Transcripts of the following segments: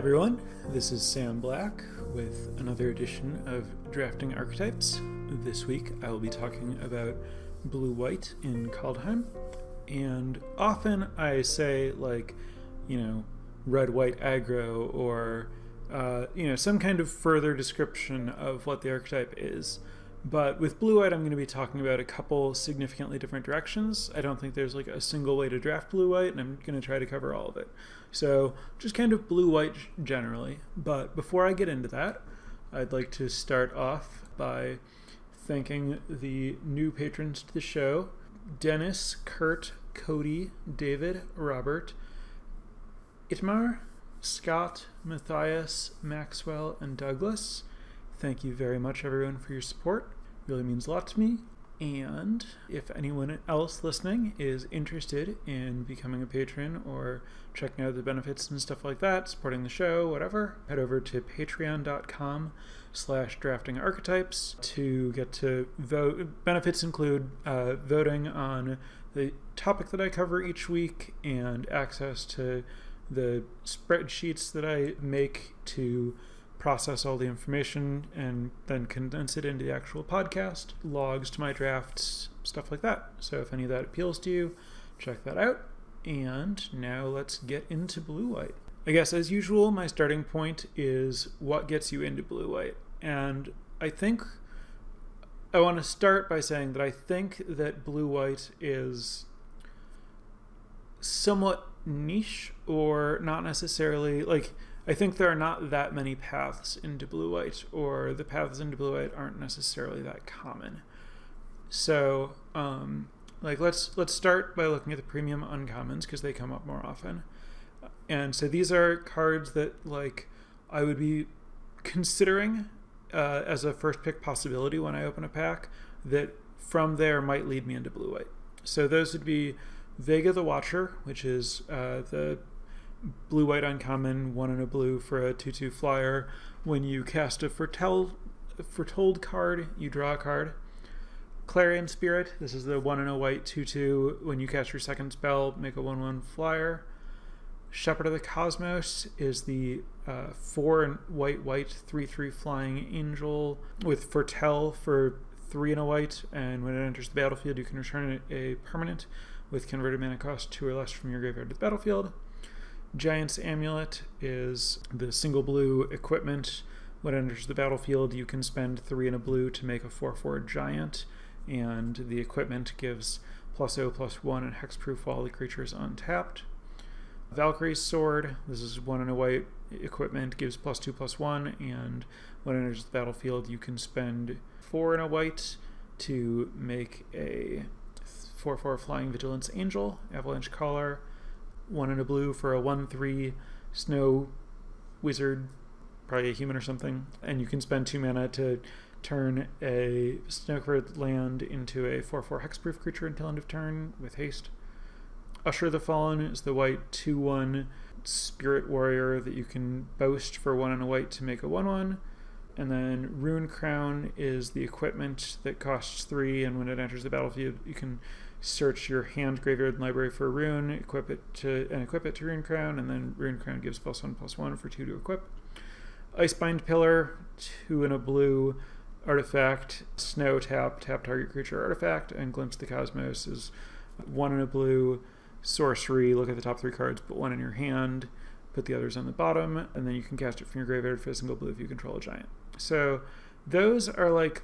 everyone, this is Sam Black with another edition of Drafting Archetypes. This week I will be talking about blue white in Kaldheim, and often I say, like, you know, red white aggro or, uh, you know, some kind of further description of what the archetype is. But with blue white, I'm going to be talking about a couple significantly different directions. I don't think there's like a single way to draft blue white, and I'm going to try to cover all of it. So, just kind of blue white generally. But before I get into that, I'd like to start off by thanking the new patrons to the show Dennis, Kurt, Cody, David, Robert, Itmar, Scott, Matthias, Maxwell, and Douglas. Thank you very much, everyone, for your support. It really means a lot to me. And if anyone else listening is interested in becoming a patron or checking out the benefits and stuff like that, supporting the show, whatever, head over to patreon.com slash drafting archetypes to get to vote. Benefits include uh, voting on the topic that I cover each week and access to the spreadsheets that I make to process all the information and then condense it into the actual podcast, logs to my drafts, stuff like that. So if any of that appeals to you, check that out. And now let's get into blue white. I guess as usual, my starting point is what gets you into blue white. And I think I want to start by saying that I think that blue white is somewhat niche or not necessarily like I think there are not that many paths into blue white, or the paths into blue white aren't necessarily that common. So, um, like let's let's start by looking at the premium uncommons because they come up more often. And so these are cards that like I would be considering uh, as a first pick possibility when I open a pack that from there might lead me into blue white. So those would be Vega the Watcher, which is uh, the blue white uncommon, one in a blue for a 2 2 flyer. When you cast a foretell, foretold card, you draw a card. Clarion Spirit, this is the one in a white 2 2. When you cast your second spell, make a 1 1 flyer. Shepherd of the Cosmos is the uh, 4 and white white 3 3 flying angel with foretell for 3 and a white. And when it enters the battlefield, you can return a permanent with converted mana cost 2 or less from your graveyard to the battlefield. Giant's Amulet is the single blue equipment. When it enters the battlefield, you can spend three in a blue to make a 4 4 giant, and the equipment gives plus 0 plus 1 and hexproof while the creature is untapped. Valkyrie's Sword, this is one in a white equipment, gives plus 2 plus 1, and when it enters the battlefield, you can spend 4 in a white to make a 4 4 Flying Vigilance Angel, Avalanche Caller one in a blue for a 1 3 snow wizard, probably a human or something. And you can spend two mana to turn a snow land into a 4 4 hexproof creature until end of turn with haste. Usher the Fallen is the white 2 1 spirit warrior that you can boast for one and a white to make a 1 1. And then Runed Crown is the equipment that costs three, and when it enters the battlefield, you can search your hand graveyard library for a rune, equip it to and equip it to Runed Crown, and then Runed Crown gives plus one plus one for two to equip. Icebind Pillar, two in a blue artifact, snow tap, tap target creature artifact, and Glimpse the Cosmos is one in a blue sorcery. Look at the top three cards, put one in your hand, put the others on the bottom, and then you can cast it from your graveyard for a single blue if you control a giant. So those are like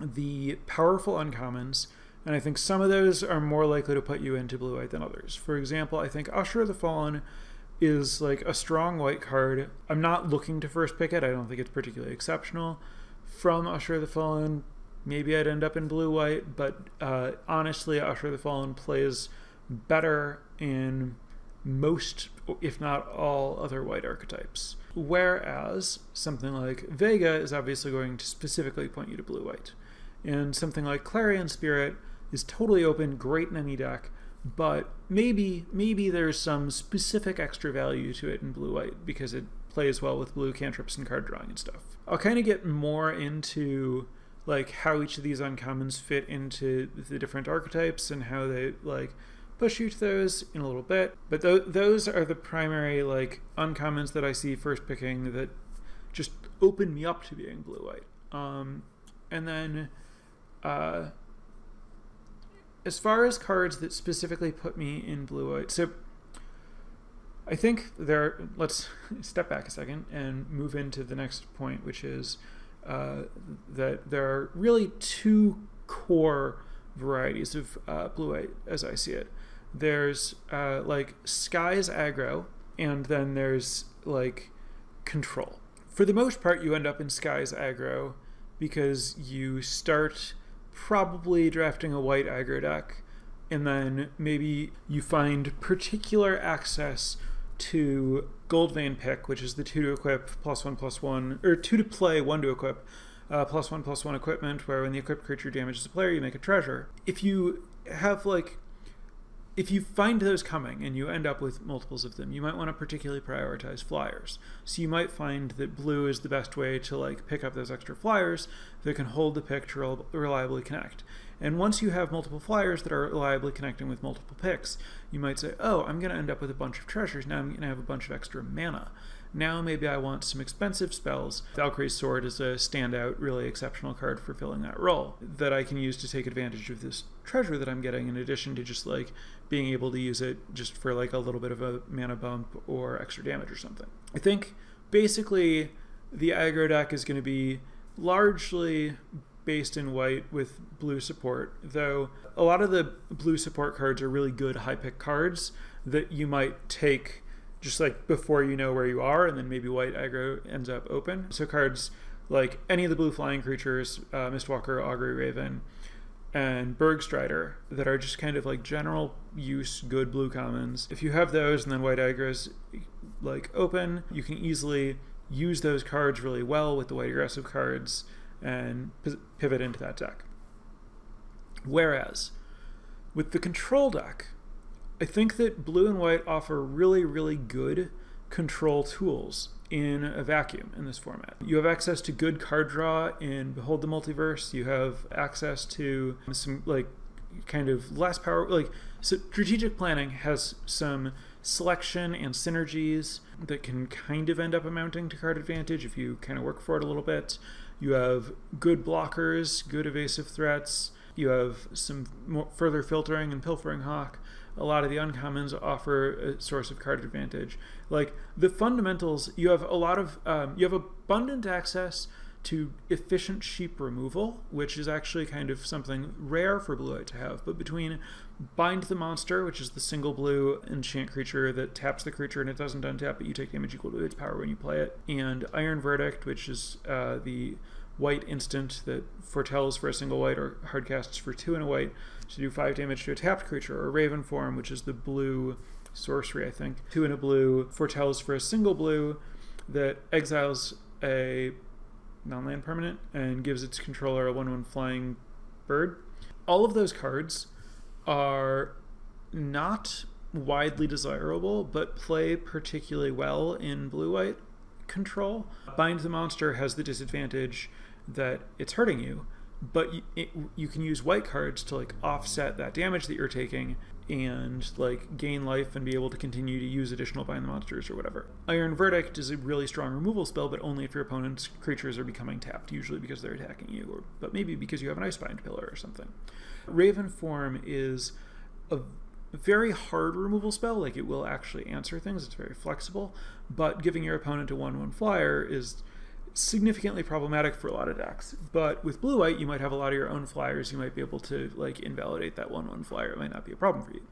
the powerful uncommons and I think some of those are more likely to put you into blue white than others. For example, I think Usher the Fallen is like a strong white card. I'm not looking to first pick it, I don't think it's particularly exceptional. From Usher the Fallen, maybe I'd end up in blue white, but uh, honestly, Usher the Fallen plays better in most, if not all, other white archetypes. Whereas something like Vega is obviously going to specifically point you to blue white. And something like Clarion Spirit is totally open, great in any deck, but maybe maybe there's some specific extra value to it in blue white because it plays well with blue cantrips and card drawing and stuff. I'll kind of get more into like how each of these uncommons fit into the different archetypes and how they like push you to those in a little bit. But th- those are the primary like uncommons that I see first picking that just open me up to being blue white. Um, and then uh, as far as cards that specifically put me in blue white, so I think there. Let's step back a second and move into the next point, which is uh, that there are really two core varieties of uh, blue white, as I see it. There's uh, like skies aggro, and then there's like control. For the most part, you end up in skies aggro because you start probably drafting a white aggro deck, and then maybe you find particular access to Gold Vein Pick, which is the two to equip plus one plus one, or two to play, one to equip, uh, plus one plus one equipment, where when the equipped creature damages a player, you make a treasure. If you have like if you find those coming and you end up with multiples of them, you might want to particularly prioritize flyers. So you might find that blue is the best way to like pick up those extra flyers that can hold the pick to reliably connect. And once you have multiple flyers that are reliably connecting with multiple picks, you might say, oh, I'm going to end up with a bunch of treasures. Now I'm going to have a bunch of extra mana. Now maybe I want some expensive spells. Valkyrie's Sword is a standout, really exceptional card for filling that role that I can use to take advantage of this treasure that I'm getting in addition to just like being able to use it just for like a little bit of a mana bump or extra damage or something. I think basically the aggro deck is going to be largely based in white with blue support, though a lot of the blue support cards are really good high pick cards that you might take just like before you know where you are, and then maybe white aggro ends up open. So cards like any of the blue flying creatures, uh, Mistwalker, Augury Raven, and Bergstrider that are just kind of like general use good blue commons. If you have those and then white aggro's like open, you can easily use those cards really well with the white aggressive cards and pivot into that deck. Whereas with the control deck, I think that blue and white offer really, really good control tools in a vacuum in this format. You have access to good card draw in Behold the Multiverse. You have access to some like kind of less power like so strategic planning has some selection and synergies that can kind of end up amounting to card advantage if you kind of work for it a little bit. You have good blockers, good evasive threats. You have some more further filtering and pilfering hawk a lot of the uncommons offer a source of card advantage. Like the fundamentals, you have a lot of um, you have abundant access to efficient sheep removal, which is actually kind of something rare for blue white to have. But between Bind the Monster, which is the single blue enchant creature that taps the creature and it doesn't untap, but you take damage equal to its power when you play it, and Iron Verdict, which is uh, the white instant that foretells for a single white or hardcasts for two and a white to do five damage to a tapped creature, or Raven form, which is the blue sorcery, I think. Two and a blue foretells for a single blue that exiles a non-land permanent and gives its controller a one-one flying bird. All of those cards are not widely desirable, but play particularly well in blue-white control. Bind the monster has the disadvantage that it's hurting you, but you, it, you can use white cards to like offset that damage that you're taking and like gain life and be able to continue to use additional bind the monsters or whatever. Iron Verdict is a really strong removal spell, but only if your opponent's creatures are becoming tapped, usually because they're attacking you, or but maybe because you have an Icebind pillar or something. Raven form is a very hard removal spell, like it will actually answer things, it's very flexible, but giving your opponent a 1 1 flyer is significantly problematic for a lot of decks. But with blue white, you might have a lot of your own flyers. You might be able to like invalidate that one one flyer. It might not be a problem for you.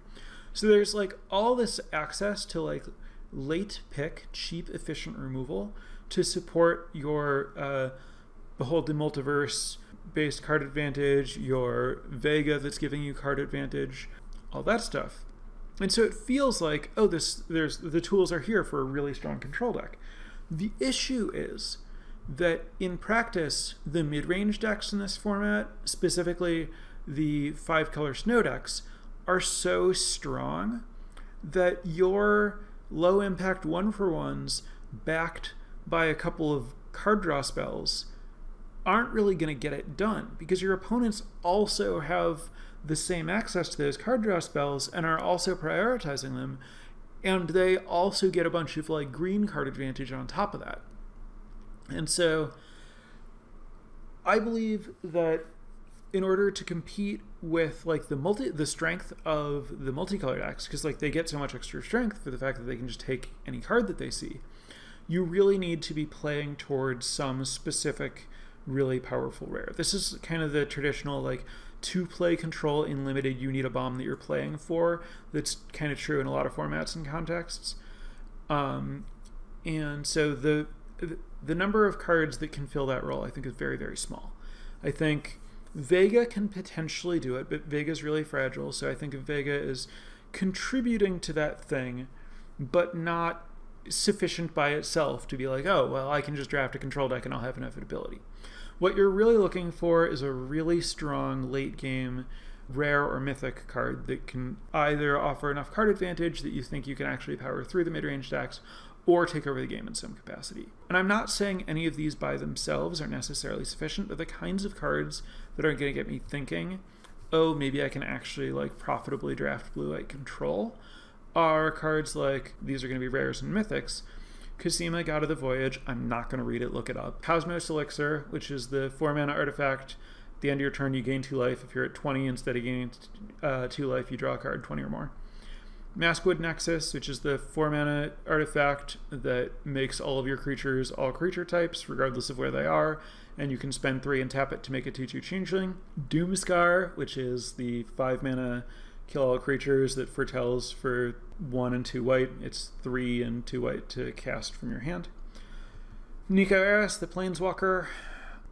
So there's like all this access to like late pick, cheap, efficient removal to support your uh, Behold the Multiverse based card advantage, your Vega that's giving you card advantage, all that stuff. And so it feels like, oh, this there's the tools are here for a really strong control deck. The issue is that in practice, the mid range decks in this format, specifically the five color snow decks, are so strong that your low impact one for ones backed by a couple of card draw spells aren't really going to get it done because your opponents also have the same access to those card draw spells and are also prioritizing them. And they also get a bunch of like green card advantage on top of that. And so I believe that in order to compete with like the multi the strength of the multicolored decks, because like they get so much extra strength for the fact that they can just take any card that they see, you really need to be playing towards some specific really powerful rare. This is kind of the traditional like to play control in limited you need a bomb that you're playing for that's kind of true in a lot of formats and contexts um, and so the the number of cards that can fill that role i think is very very small. I think vega can potentially do it but vega is really fragile so i think vega is contributing to that thing but not sufficient by itself to be like oh well i can just draft a control deck and i'll have enough ability. What you're really looking for is a really strong late game rare or mythic card that can either offer enough card advantage that you think you can actually power through the mid-range decks or take over the game in some capacity. And I'm not saying any of these by themselves are necessarily sufficient, but the kinds of cards that are going to get me thinking, oh, maybe I can actually like profitably draft blue light control are cards like these are going to be rares and mythics Cosima, God of the Voyage. I'm not going to read it, look it up. Cosmos Elixir, which is the 4 mana artifact. At the end of your turn, you gain 2 life. If you're at 20, instead of gaining uh, 2 life, you draw a card 20 or more. Maskwood Nexus, which is the 4 mana artifact that makes all of your creatures all creature types, regardless of where they are, and you can spend 3 and tap it to make a 2 2 changeling. Doomskar, which is the 5 mana kill all creatures that foretells for one and two white. It's three and two white to cast from your hand. Niko Aris, the Planeswalker.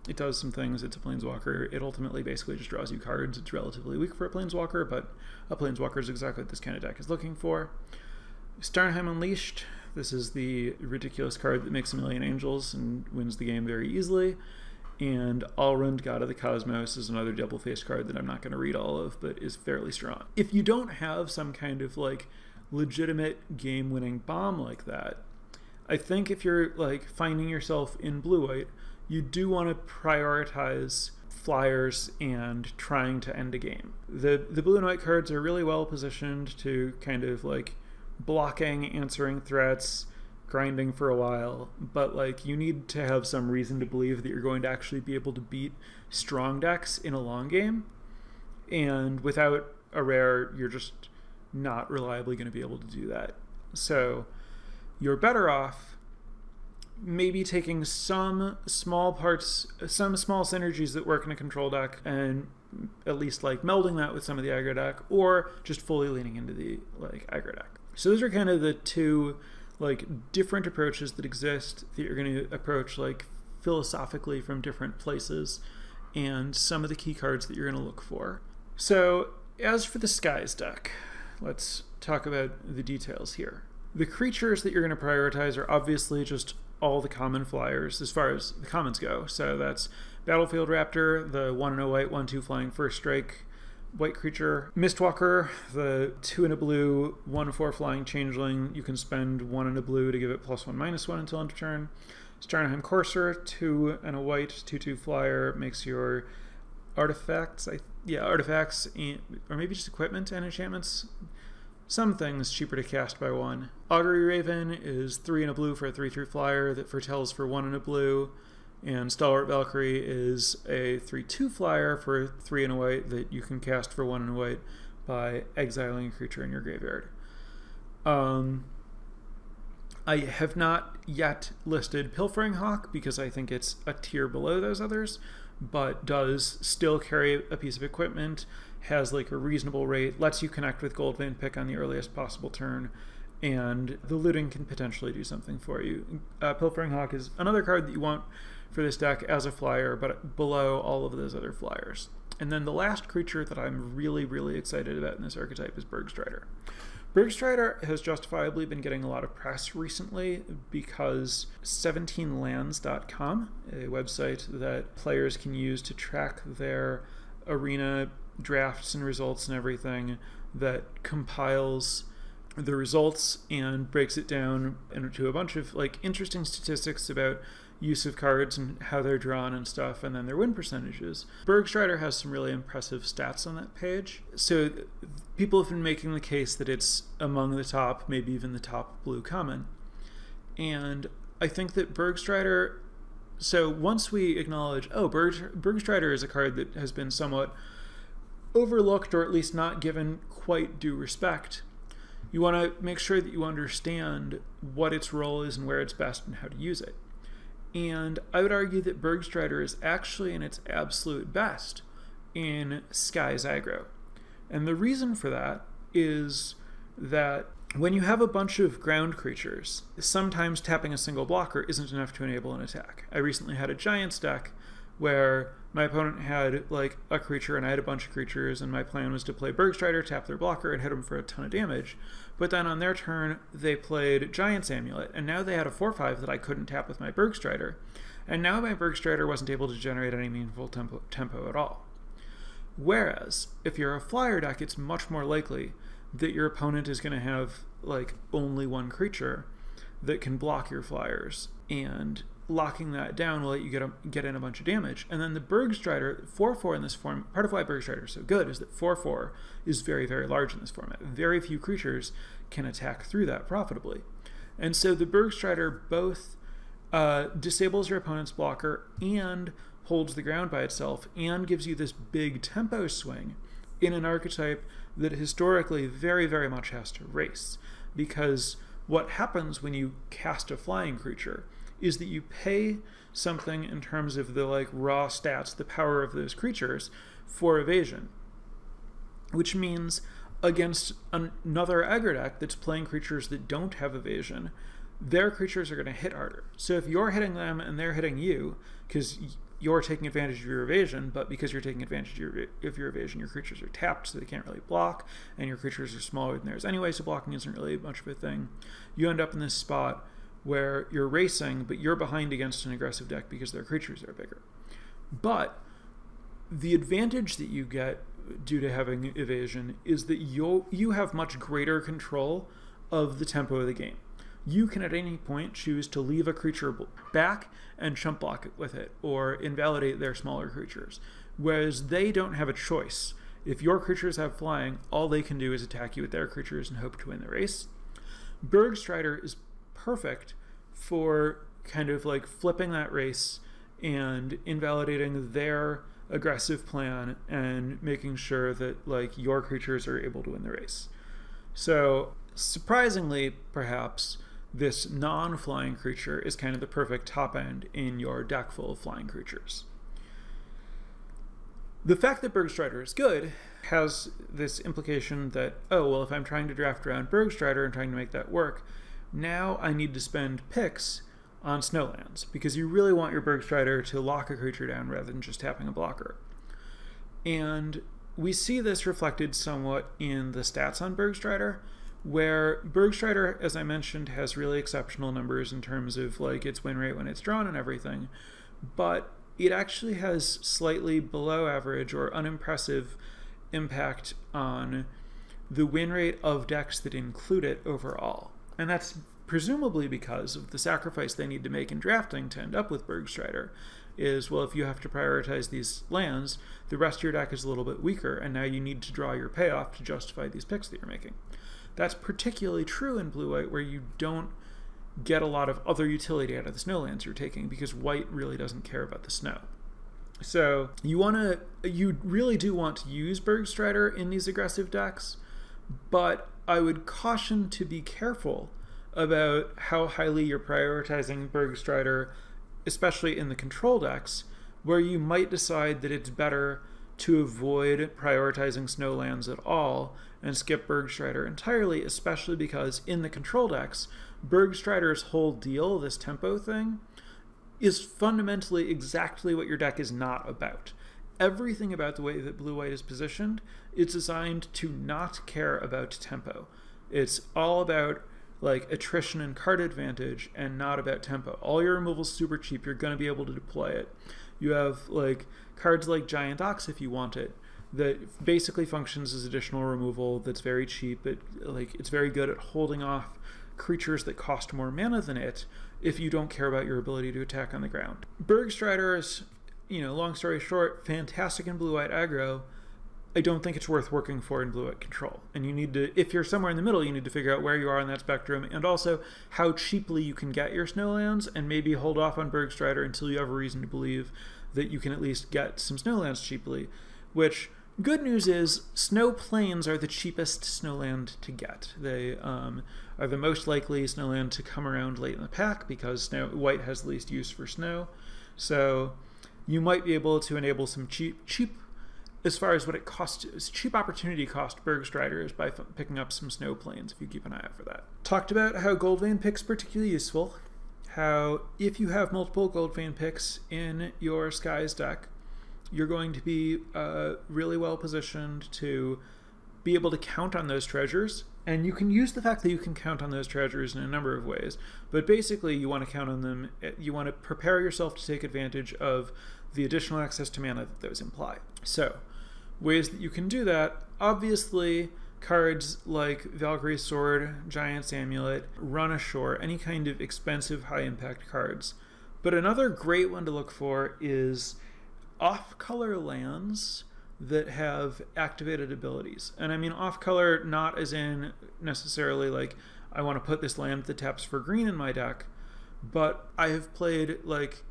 It does some things. It's a Planeswalker. It ultimately basically just draws you cards. It's relatively weak for a Planeswalker, but a Planeswalker is exactly what this kind of deck is looking for. Starnheim Unleashed. This is the ridiculous card that makes a million angels and wins the game very easily. And Alrund, God of the Cosmos, is another double-faced card that I'm not going to read all of, but is fairly strong. If you don't have some kind of like legitimate game winning bomb like that, I think if you're like finding yourself in blue white, you do want to prioritize flyers and trying to end a game. The the blue and white cards are really well positioned to kind of like blocking, answering threats, grinding for a while, but like you need to have some reason to believe that you're going to actually be able to beat strong decks in a long game. And without a rare, you're just not reliably going to be able to do that. So you're better off maybe taking some small parts, some small synergies that work in a control deck and at least like melding that with some of the aggro deck or just fully leaning into the like aggro deck. So those are kind of the two like different approaches that exist that you're going to approach like philosophically from different places and some of the key cards that you're going to look for. So as for the Skies deck, let's talk about the details here. The creatures that you're going to prioritize are obviously just all the common flyers as far as the commons go. So that's Battlefield Raptor, the 1 0 white, 1 2 flying first strike, white creature. Mistwalker, the two and a blue, one four flying changeling. You can spend one and a blue to give it plus one minus one until end of turn. Starnheim Courser, two and a white, two two flyer makes your artifacts. I yeah artifacts and, or maybe just equipment and enchantments. Some things cheaper to cast by one. Augury Raven is three and a blue for a three three flyer that foretells for one and a blue. And Stalwart Valkyrie is a 3 2 flyer for 3 and a white that you can cast for 1 and a white by exiling a creature in your graveyard. Um, I have not yet listed Pilfering Hawk because I think it's a tier below those others, but does still carry a piece of equipment, has like a reasonable rate, lets you connect with Goldvein Pick on the earliest possible turn, and the looting can potentially do something for you. Uh, Pilfering Hawk is another card that you want for this deck as a flyer, but below all of those other flyers. And then the last creature that I'm really, really excited about in this archetype is Bergstrider. Bergstrider has justifiably been getting a lot of press recently because 17lands.com, a website that players can use to track their arena drafts and results and everything, that compiles the results and breaks it down into a bunch of like interesting statistics about use of cards and how they're drawn and stuff, and then their win percentages. Bergstrider has some really impressive stats on that page. So people have been making the case that it's among the top, maybe even the top blue common. And I think that Bergstrider. So once we acknowledge, oh, Berg, Bergstrider is a card that has been somewhat overlooked or at least not given quite due respect, you want to make sure that you understand what its role is and where it's best and how to use it. And I would argue that Bergstrider is actually in its absolute best in Sky's aggro. And the reason for that is that when you have a bunch of ground creatures, sometimes tapping a single blocker isn't enough to enable an attack. I recently had a Giants deck where my opponent had like a creature and I had a bunch of creatures, and my plan was to play Bergstrider, tap their blocker, and hit them for a ton of damage. But then on their turn, they played Giant's Amulet, and now they had a 4 5 that I couldn't tap with my Bergstrider. And now my Bergstrider wasn't able to generate any meaningful tempo, tempo at all. Whereas, if you're a flyer deck, it's much more likely that your opponent is going to have like only one creature that can block your flyers. And locking that down will let you get a, get in a bunch of damage. And then the Bergstrider, 4-4 in this form, part of why Bergstrider is so good is that 4-4 is very, very large in this format. Very few creatures can attack through that profitably. And so the Bergstrider both uh, disables your opponent's blocker and holds the ground by itself and gives you this big tempo swing in an archetype that historically very, very much has to race. Because what happens when you cast a flying creature is that you pay something in terms of the like raw stats, the power of those creatures for evasion. Which means against another aggro deck that's playing creatures that don't have evasion, their creatures are going to hit harder. So if you're hitting them and they're hitting you, because you're taking advantage of your evasion, but because you're taking advantage of your, your evasion, your creatures are tapped, so they can't really block, and your creatures are smaller than theirs anyway, so blocking isn't really much of a thing. You end up in this spot where you're racing, but you're behind against an aggressive deck because their creatures are bigger. But the advantage that you get due to having evasion is that you you have much greater control of the tempo of the game. You can at any point choose to leave a creature back and chump block it with it, or invalidate their smaller creatures, whereas they don't have a choice. If your creatures have flying, all they can do is attack you with their creatures and hope to win the race. Bergstrider is perfect for kind of like flipping that race and invalidating their aggressive plan and making sure that like your creatures are able to win the race. So surprisingly, perhaps this non-flying creature is kind of the perfect top end in your deck full of flying creatures. The fact that Bergstrider is good has this implication that, oh, well, if I'm trying to draft around Bergstrider and trying to make that work, now I need to spend picks on snowlands because you really want your Bergstrider to lock a creature down rather than just tapping a blocker. And we see this reflected somewhat in the stats on Bergstrider, where Bergstrider, as I mentioned, has really exceptional numbers in terms of like its win rate when it's drawn and everything, but it actually has slightly below average or unimpressive impact on the win rate of decks that include it overall. And that's presumably because of the sacrifice they need to make in drafting to end up with Bergstrider. Is well, if you have to prioritize these lands, the rest of your deck is a little bit weaker, and now you need to draw your payoff to justify these picks that you're making. That's particularly true in blue white, where you don't get a lot of other utility out of the snow lands you're taking because white really doesn't care about the snow. So you want to, you really do want to use Bergstrider in these aggressive decks, but I would caution to be careful about how highly you're prioritizing Bergstrider, especially in the control decks, where you might decide that it's better to avoid prioritizing Snowlands at all and skip Bergstrider entirely, especially because in the control decks, Bergstrider's whole deal, this tempo thing, is fundamentally exactly what your deck is not about everything about the way that blue white is positioned is designed to not care about tempo. It's all about like attrition and card advantage and not about tempo. All your removal's super cheap. You're going to be able to deploy it. You have like cards like Giant Ox if you want it that basically functions as additional removal that's very cheap. It like it's very good at holding off creatures that cost more mana than it if you don't care about your ability to attack on the ground. Bergstriders, you know, long story short, fantastic in blue white aggro. I don't think it's worth working for in blue white control. And you need to, if you're somewhere in the middle, you need to figure out where you are on that spectrum and also how cheaply you can get your snowlands and maybe hold off on Bergstrider until you have a reason to believe that you can at least get some snowlands cheaply. Which, good news is, snow plains are the cheapest snowland to get. They um, are the most likely snowland to come around late in the pack because snow, white has the least use for snow. So you might be able to enable some cheap, cheap as far as what it costs, cheap opportunity cost Bergstrider is by picking up some snow plains if you keep an eye out for that. Talked about how gold vein picks particularly useful, how if you have multiple gold vein picks in your Skies deck, you're going to be uh, really well positioned to be able to count on those treasures. And you can use the fact that you can count on those treasures in a number of ways. But basically, you want to count on them, you want to prepare yourself to take advantage of the additional access to mana that those imply. So, ways that you can do that, obviously, cards like Valkyrie's Sword, Giant's Amulet, Run Ashore, any kind of expensive high impact cards. But another great one to look for is off color lands that have activated abilities. And I mean off color, not as in necessarily like I want to put this land that taps for green in my deck, but I have played like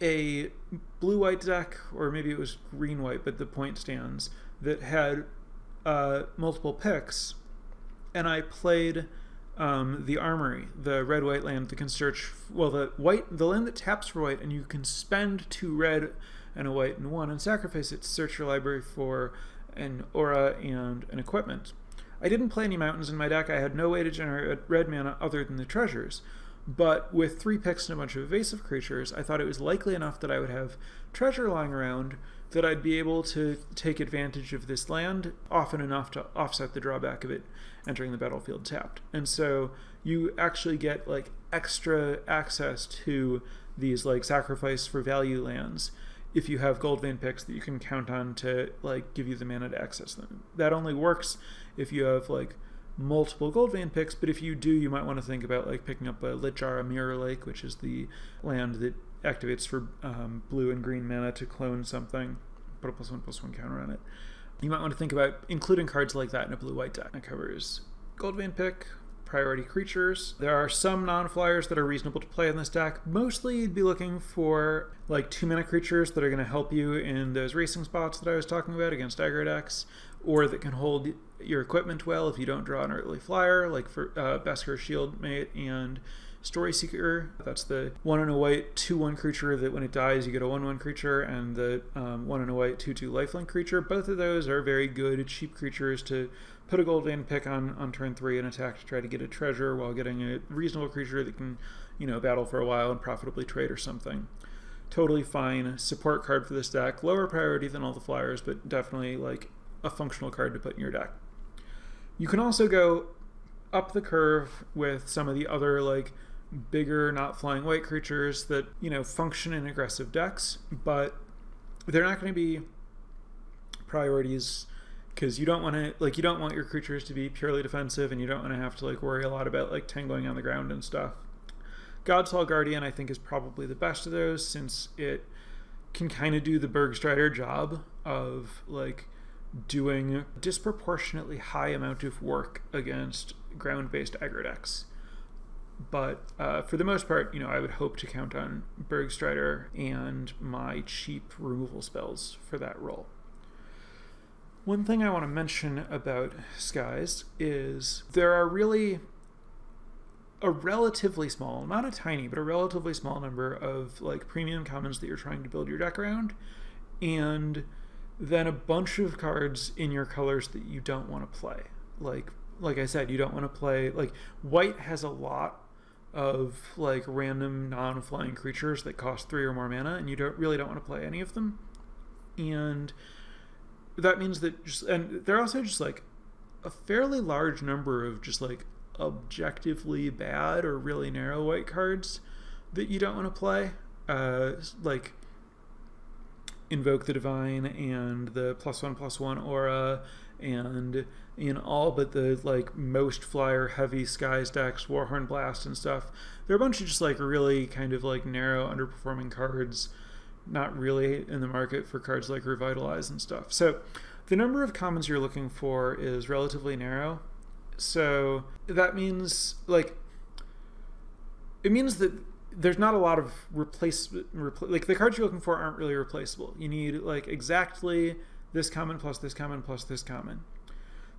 a blue white deck, or maybe it was green white, but the point stands, that had uh, multiple picks, and I played um, the Armory, the red white land that can search, well, the white, the land that taps for white, and you can spend two red and a white and one and sacrifice it to search your library for an aura and an equipment. I didn't play any mountains in my deck. I had no way to generate red mana other than the treasures. But with three picks and a bunch of evasive creatures, I thought it was likely enough that I would have treasure lying around that I'd be able to take advantage of this land often enough to offset the drawback of it entering the battlefield tapped. And so you actually get like extra access to these like sacrifice for value lands if you have gold vein picks that you can count on to like give you the mana to access them. That only works if you have like multiple gold vein picks, but if you do, you might want to think about like picking up a Littjara Mirror Lake, which is the land that activates for um, blue and green mana to clone something, put a plus one plus one counter on it. You might want to think about including cards like that in a blue white deck. That covers gold vein pick, priority creatures. There are some non-flyers that are reasonable to play in this deck. Mostly you'd be looking for like two mana creatures that are going to help you in those racing spots that I was talking about against aggro decks, or that can hold your equipment well if you don't draw an early flyer, like for uh, Beskir Shieldmate and Story Seeker. That's the one and a white two one creature that when it dies you get a one one creature, and the um, one and a white two two lifelink creature. Both of those are very good cheap creatures to put a gold vein pick on on turn three and attack to try to get a treasure while getting a reasonable creature that can you know battle for a while and profitably trade or something. Totally fine support card for this deck. Lower priority than all the flyers, but definitely like a functional card to put in your deck. You can also go up the curve with some of the other like bigger not flying white creatures that you know function in aggressive decks but they're not going to be priorities because you don't want to like you don't want your creatures to be purely defensive and you don't want to have to like worry a lot about like tangoing on the ground and stuff God's Guardian I think is probably the best of those since it can kind of do the Bergstrider job of like doing disproportionately high amount of work against ground-based aggro decks. But uh, for the most part, you know, I would hope to count on Bergstrider and my cheap removal spells for that role. One thing I want to mention about Skies is there are really a relatively small, not a tiny, but a relatively small number of like premium commons that you're trying to build your deck around. And then a bunch of cards in your colors that you don't want to play. Like like I said, you don't want to play like white has a lot of like random non-flying creatures that cost three or more mana, and you don't really don't want to play any of them. And that means that just and they're also just like a fairly large number of just like objectively bad or really narrow white cards that you don't want to play. Uh, like Invoke the Divine and the plus one plus one aura and in all but the like most flyer heavy skies decks, Warhorn Blast and stuff. There are a bunch of just like really kind of like narrow underperforming cards, not really in the market for cards like Revitalize and stuff. So the number of commons you're looking for is relatively narrow. So that means like it means that there's not a lot of replace, repl- like the cards you're looking for aren't really replaceable. You need like exactly this common plus this common plus this common.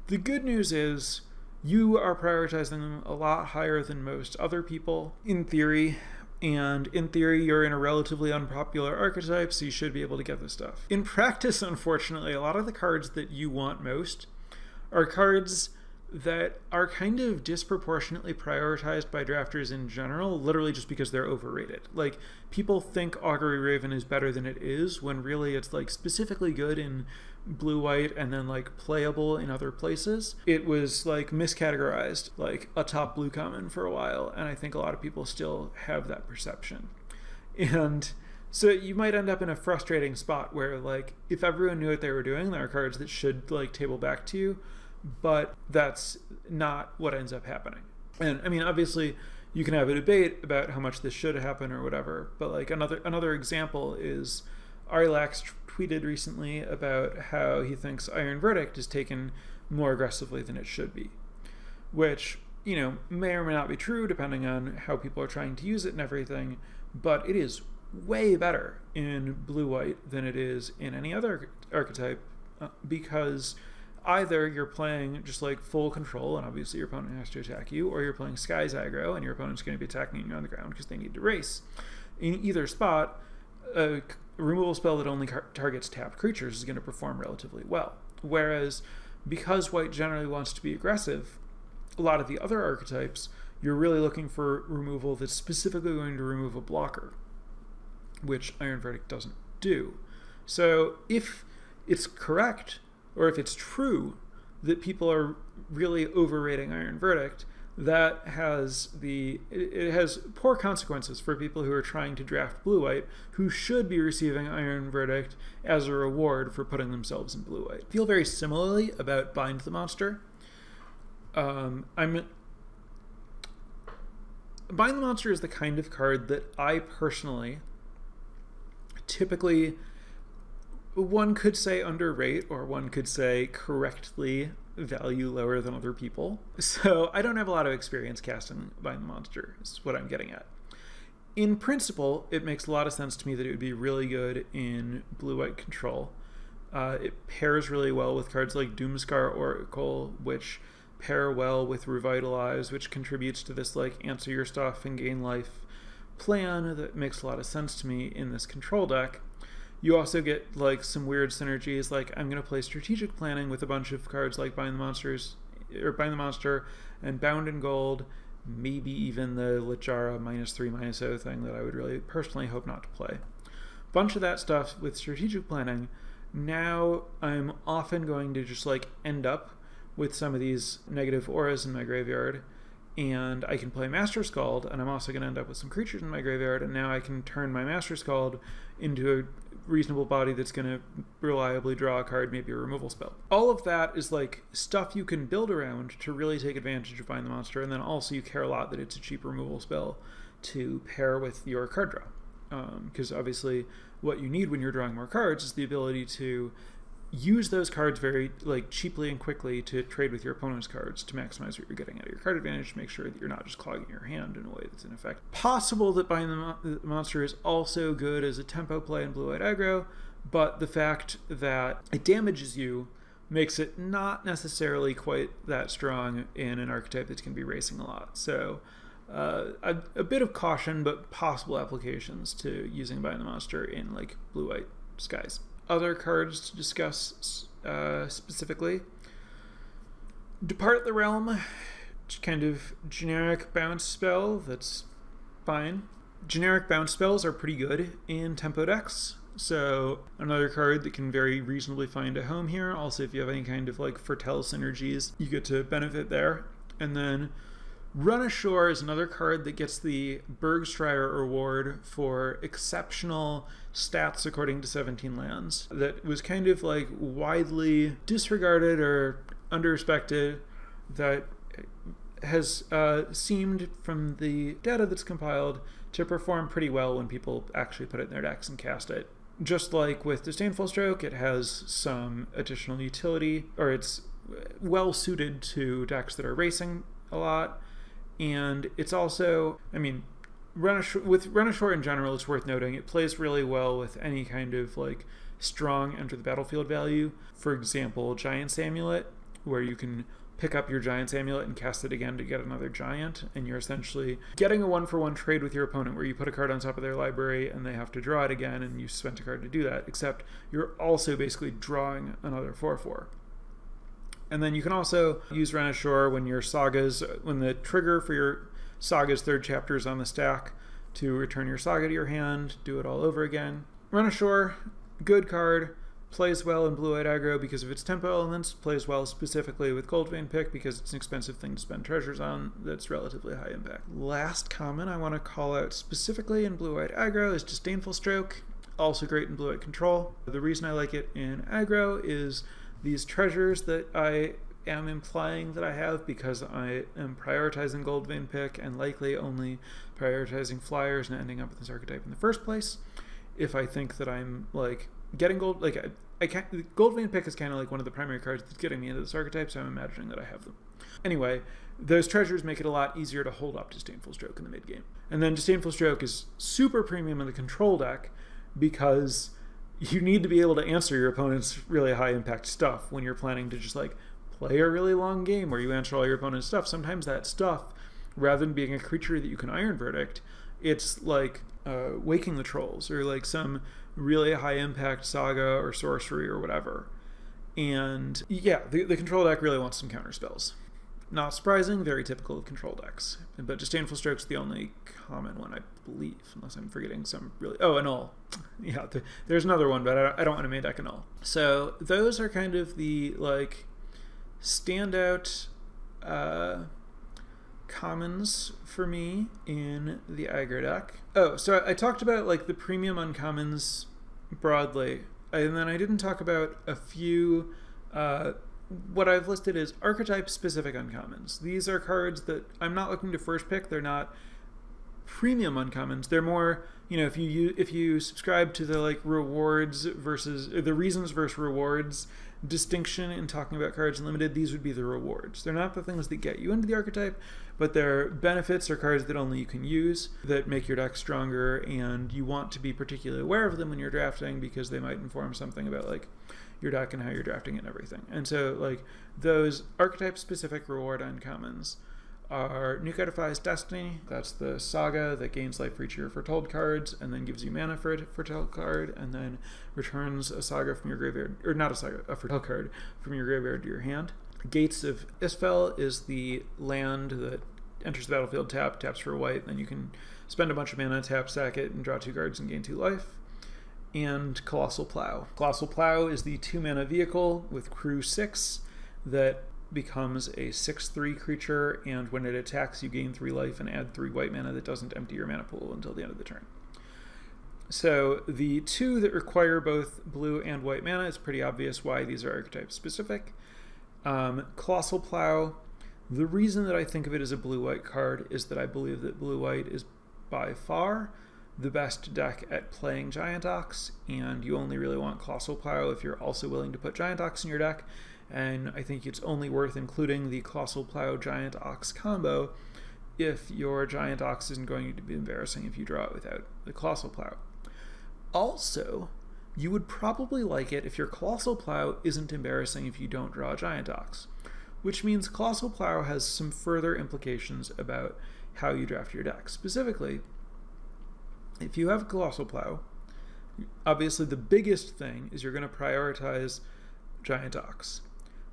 The good news is you are prioritizing them a lot higher than most other people in theory. And in theory, you're in a relatively unpopular archetype, so you should be able to get this stuff. In practice, unfortunately, a lot of the cards that you want most are cards that are kind of disproportionately prioritized by drafters in general, literally just because they're overrated. Like, people think Augury Raven is better than it is, when really it's like specifically good in blue white and then like playable in other places. It was like miscategorized, like a top blue common for a while, and I think a lot of people still have that perception. And so you might end up in a frustrating spot where like if everyone knew what they were doing, there are cards that should like table back to you but that's not what ends up happening. And I mean, obviously, you can have a debate about how much this should happen or whatever. But like another another example is Ari Lax tweeted recently about how he thinks Iron Verdict is taken more aggressively than it should be, which you know may or may not be true depending on how people are trying to use it and everything. But it is way better in blue white than it is in any other archetype uh, because either you're playing just like full control and obviously your opponent has to attack you, or you're playing Skies aggro and your opponent's going to be attacking you on the ground because they need to race. In either spot, a removal spell that only targets tapped creatures is going to perform relatively well. Whereas, because white generally wants to be aggressive, a lot of the other archetypes, you're really looking for removal that's specifically going to remove a blocker, which Iron Verdict doesn't do. So, if it's correct or if it's true that people are really overrating Iron Verdict, that has the it has poor consequences for people who are trying to draft blue white who should be receiving iron verdict as a reward for putting themselves in blue white. Feel very similarly about bind the monster. Um, i'm bind the monster is the kind of card that i personally typically one could say underrate, or one could say correctly value lower than other people. So I don't have a lot of experience casting Bind the Monster, is what I'm getting at. In principle, it makes a lot of sense to me that it would be really good in blue white control. Uh, it pairs really well with cards like Doomskar Oracle, which pair well with Revitalize, which contributes to this like answer your stuff and gain life plan that makes a lot of sense to me in this control deck you also get like some weird synergies. Like I'm going to play strategic planning with a bunch of cards like Bind the Monsters or Bind the Monster and Bound in Gold, maybe even the Littjara minus three minus zero thing that I would really personally hope not to play. Bunch of that stuff with strategic planning. Now I'm often going to just like end up with some of these negative auras in my graveyard and I can play Master Skald, and I'm also going to end up with some creatures in my graveyard, and now I can turn my Master Skald into a reasonable body that's going to reliably draw a card, maybe a removal spell. All of that is like stuff you can build around to really take advantage of Bind the Monster, and then also you care a lot that it's a cheap removal spell to pair with your card draw. Because um, obviously, what you need when you're drawing more cards is the ability to use those cards very like cheaply and quickly to trade with your opponent's cards to maximize what you're getting out of your card advantage to make sure that you're not just clogging your hand in a way that's in effect. Possible that buying the, Mo- the Monster is also good as a tempo play in blue-white aggro, but the fact that it damages you makes it not necessarily quite that strong in an archetype that's going to be racing a lot. So uh, a, a, bit of caution, but possible applications to using buying the Monster in like blue-white skies other cards to discuss uh, specifically. Depart the Realm, kind of generic bounce spell that's fine. Generic bounce spells are pretty good in tempo decks. So another card that can very reasonably find a home here. Also, if you have any kind of like Foretell synergies, you get to benefit there. And then Run Ashore is another card that gets the Bergstrider Award for exceptional stats according to 17 lands that was kind of like widely disregarded or underrespected that has uh, seemed from the data that's compiled to perform pretty well when people actually put it in their decks and cast it. Just like with Disdainful Stroke, it has some additional utility, or it's well suited to decks that are racing a lot. And it's also, I mean, Renishawer, with Renishawer in general, it's worth noting it plays really well with any kind of like strong enter the battlefield value. For example, Giant's Amulet, where you can pick up your Giant's Amulet and cast it again to get another Giant, and you're essentially getting a one for one trade with your opponent where you put a card on top of their library and they have to draw it again, and you spent a card to do that, except you're also basically drawing another 4 4. And then you can also use Renishawer when your sagas, when the trigger for your saga's third chapter is on the stack to return your saga to your hand, do it all over again. Run Ashore, good card plays well in blue-white aggro because of its tempo elements, plays well specifically with Goldvein Pick because it's an expensive thing to spend treasures on that's relatively high impact. Last comment I want to call out specifically in blue-white aggro is Disdainful Stroke, also great in blue-white control. The reason I like it in aggro is these treasures that I am implying that I have because I am prioritizing Goldvein Pick and likely only prioritizing flyers and ending up with this archetype in the first place. If I think that I'm like getting gold like I, I can't Goldvein Pick is kind of like one of the primary cards that's getting me into this archetype, so I'm imagining that I have them. Anyway, those treasures make it a lot easier to hold up Disdainful Stroke in the mid game. And then Disdainful Stroke is super premium in the control deck because you need to be able to answer your opponent's really high impact stuff when you're planning to just like play a really long game where you answer all your opponent's stuff. Sometimes that stuff, rather than being a creature that you can Iron Verdict, it's like uh, Waking the Trolls or like some really high impact saga or sorcery or whatever. And yeah, the, the control deck really wants some counter spells. Not surprising, very typical of control decks. But Disdainful Stroke's the only common one, I believe, unless I'm forgetting some really. Oh, Annul. Yeah, the, there's another one, but I, I don't want to make deck Annul. So those are kind of the like standout uh, commons for me in the aggro deck. Oh, so I talked about like the premium uncommons broadly, and then I didn't talk about a few. Uh, what I've listed is archetype specific uncommons. These are cards that I'm not looking to first pick. They're not premium uncommons. They're more, you know, if you if you subscribe to the like rewards versus the reasons versus rewards distinction in talking about cards limited, these would be the rewards. They're not the things that get you into the archetype, but they're benefits or cards that only you can use that make your deck stronger, and you want to be particularly aware of them when you're drafting because they might inform something about like your deck and how you're drafting it and everything. And so like those archetype specific reward uncommons are Niko Destiny. That's the saga that gains life for each of your Foretold cards and then gives you mana for a Foretold card and then returns a saga from your graveyard, or not a saga, a Foretold card from your graveyard to your hand. Gates of Istfell is the land that enters the battlefield tap, taps for white, then you can spend a bunch of mana, tap, sack it, and draw two cards and gain two life. And Colossal Plow. Colossal Plow is the two mana vehicle with crew six that becomes a 6-3 creature, and when it attacks, you gain 3 life and add 3 white mana that doesn't empty your mana pool until the end of the turn. So the two that require both blue and white mana, it's pretty obvious why these are archetype specific. Um, Colossal Plow, the reason that I think of it as a blue-white card is that I believe that blue-white is by far the best deck at playing Giant Ox, and you only really want Colossal Plow if you're also willing to put Giant Ox in your deck, and I think it's only worth including the Colossal Plow Giant Ox combo if your Giant Ox isn't going to be embarrassing if you draw it without the Colossal Plow. Also, you would probably like it if your Colossal Plow isn't embarrassing if you don't draw Giant Ox, which means Colossal Plow has some further implications about how you draft your deck. Specifically, if you have Colossal Plow, obviously the biggest thing is you're going to prioritize Giant Ox.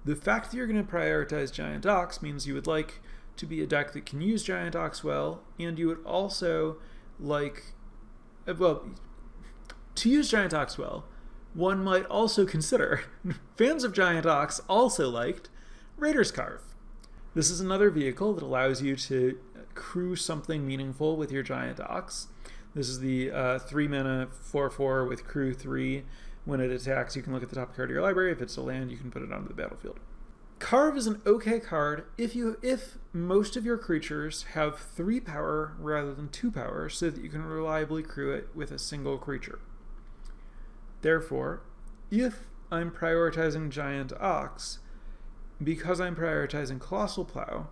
The fact that you're going to prioritize Giant Ox means you would like to be a deck that can use Giant Ox well, and you would also like, uh, well, to use Giant Ox well, one might also consider, fans of Giant Ox also liked Raiders' Karve. This is another vehicle that allows you to crew something meaningful with your Giant Ox. This is the uh, three mana four four with crew three. When it attacks, you can look at the top card of your library. If it's a land, you can put it onto the battlefield. Karve is an okay card if you if most of your creatures have three power rather than two power, so that you can reliably crew it with a single creature. Therefore, if I'm prioritizing Giant Ox, because I'm prioritizing Colossal Plow,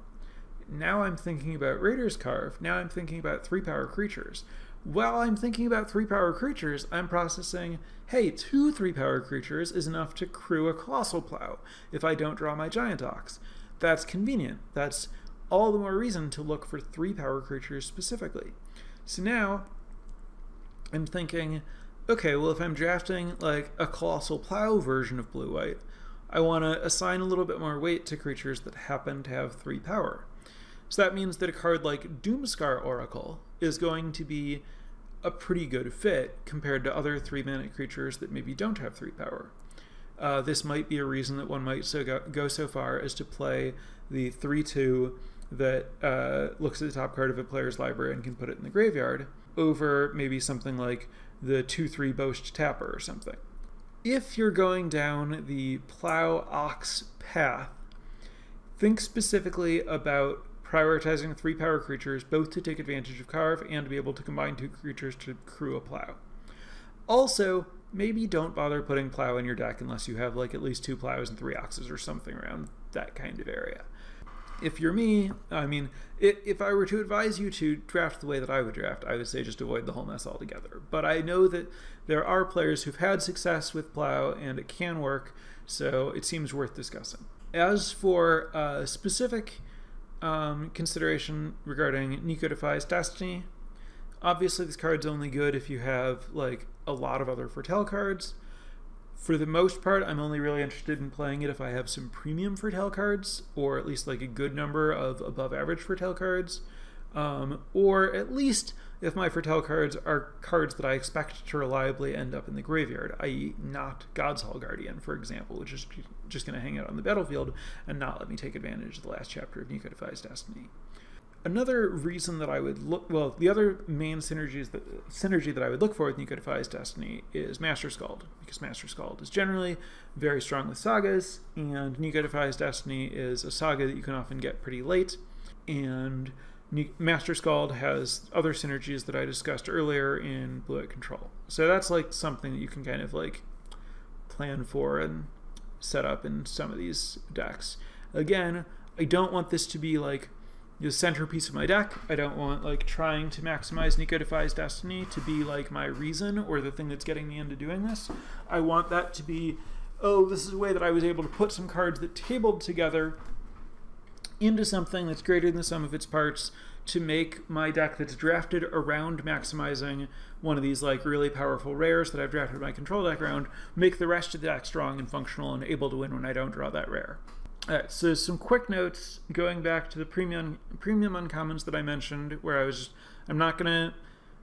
now I'm thinking about Raiders' Karve, now I'm thinking about three power creatures. While I'm thinking about three power creatures, I'm processing, hey, two three power creatures is enough to crew a Colossal Plow if I don't draw my Giant Ox. That's convenient. That's all the more reason to look for three power creatures specifically. So now I'm thinking, okay, well, if I'm drafting like a Colossal Plow version of Blue White, I want to assign a little bit more weight to creatures that happen to have three power. So that means that a card like Doomskar Oracle is going to be a pretty good fit compared to other three mana creatures that maybe don't have three power. Uh, this might be a reason that one might so go, go so far as to play the 3 2 that uh, looks at the top card of a player's library and can put it in the graveyard over maybe something like the 2 3 Boast Tapper or something. If you're going down the Plow Ox path, think specifically about prioritizing three power creatures, both to take advantage of Karve and to be able to combine two creatures to crew a Plow. Also, maybe don't bother putting Plow in your deck unless you have like at least two Plows and three Oxes or something around that kind of area. If you're me, I mean, if I were to advise you to draft the way that I would draft, I would say just avoid the whole mess altogether. But I know that there are players who've had success with Plow and it can work, so it seems worth discussing. As for uh, specific um, consideration regarding Niko Defies Destiny. Obviously, this card's only good if you have like a lot of other Foretell cards. For the most part, I'm only really interested in playing it if I have some premium Foretell cards, or at least like a good number of above average Foretell cards, um, or at least if my Foretell cards are cards that I expect to reliably end up in the graveyard, i.e., not God's Hall Guardian, for example, which is just going to hang out on the battlefield and not let me take advantage of the last chapter of Defies Destiny. Another reason that I would look well, the other main synergies that synergy that I would look for with Defies Destiny is Master Skald, because Master Skald is generally very strong with sagas, and Defies Destiny is a saga that you can often get pretty late, and Master Skald has other synergies that I discussed earlier in Blue White Control. So that's like something that you can kind of like plan for and set up in some of these decks. Again, I don't want this to be like the centerpiece of my deck. I don't want like trying to maximize Niko Defies Destiny to be like my reason or the thing that's getting me into doing this. I want that to be, oh, this is a way that I was able to put some cards that tabled together into something that's greater than the sum of its parts to make my deck that's drafted around maximizing one of these like really powerful rares that I've drafted my control deck around, make the rest of the deck strong and functional and able to win when I don't draw that rare. Alright, so some quick notes going back to the premium premium uncommons that I mentioned, where I was I'm not gonna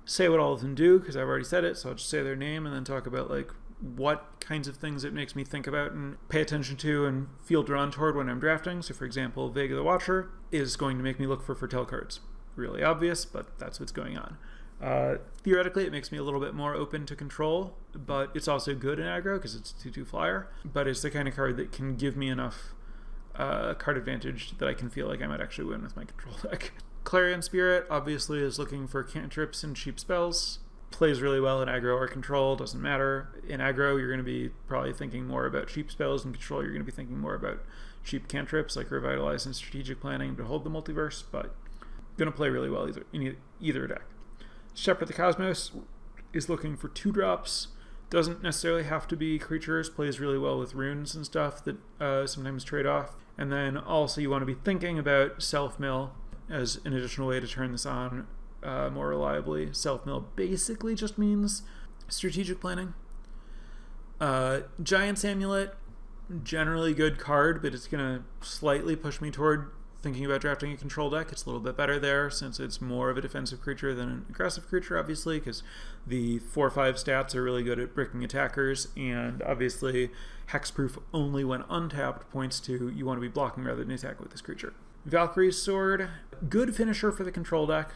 say what all of them do because I've already said it, so I'll just say their name and then talk about like what kinds of things it makes me think about and pay attention to and feel drawn toward when I'm drafting. So, for example, Vega the Watcher is going to make me look for foretell cards. Really obvious, but that's what's going on. Uh, theoretically, it makes me a little bit more open to control, but it's also good in aggro because it's 2 2 flyer. But it's the kind of card that can give me enough uh, card advantage that I can feel like I might actually win with my control deck. Clarion Spirit obviously is looking for cantrips and cheap spells plays really well in aggro or control, doesn't matter. In aggro, you're going to be probably thinking more about cheap spells. In control, you're going to be thinking more about cheap cantrips like Revitalize and Strategic Planning to hold the multiverse, but going to play really well either, in either deck. Shepherd the Cosmos is looking for two drops. Doesn't necessarily have to be creatures, plays really well with runes and stuff that uh, sometimes trade off. And then also, you want to be thinking about self mill as an additional way to turn this on uh, more reliably. Self mill basically just means strategic planning. Uh, Giant's Amulet, generally good card, but it's going to slightly push me toward thinking about drafting a control deck. It's a little bit better there since it's more of a defensive creature than an aggressive creature, obviously, because the 4 5 stats are really good at bricking attackers, and obviously, hexproof only when untapped points to you want to be blocking rather than attack with this creature. Valkyrie's Sword, good finisher for the control deck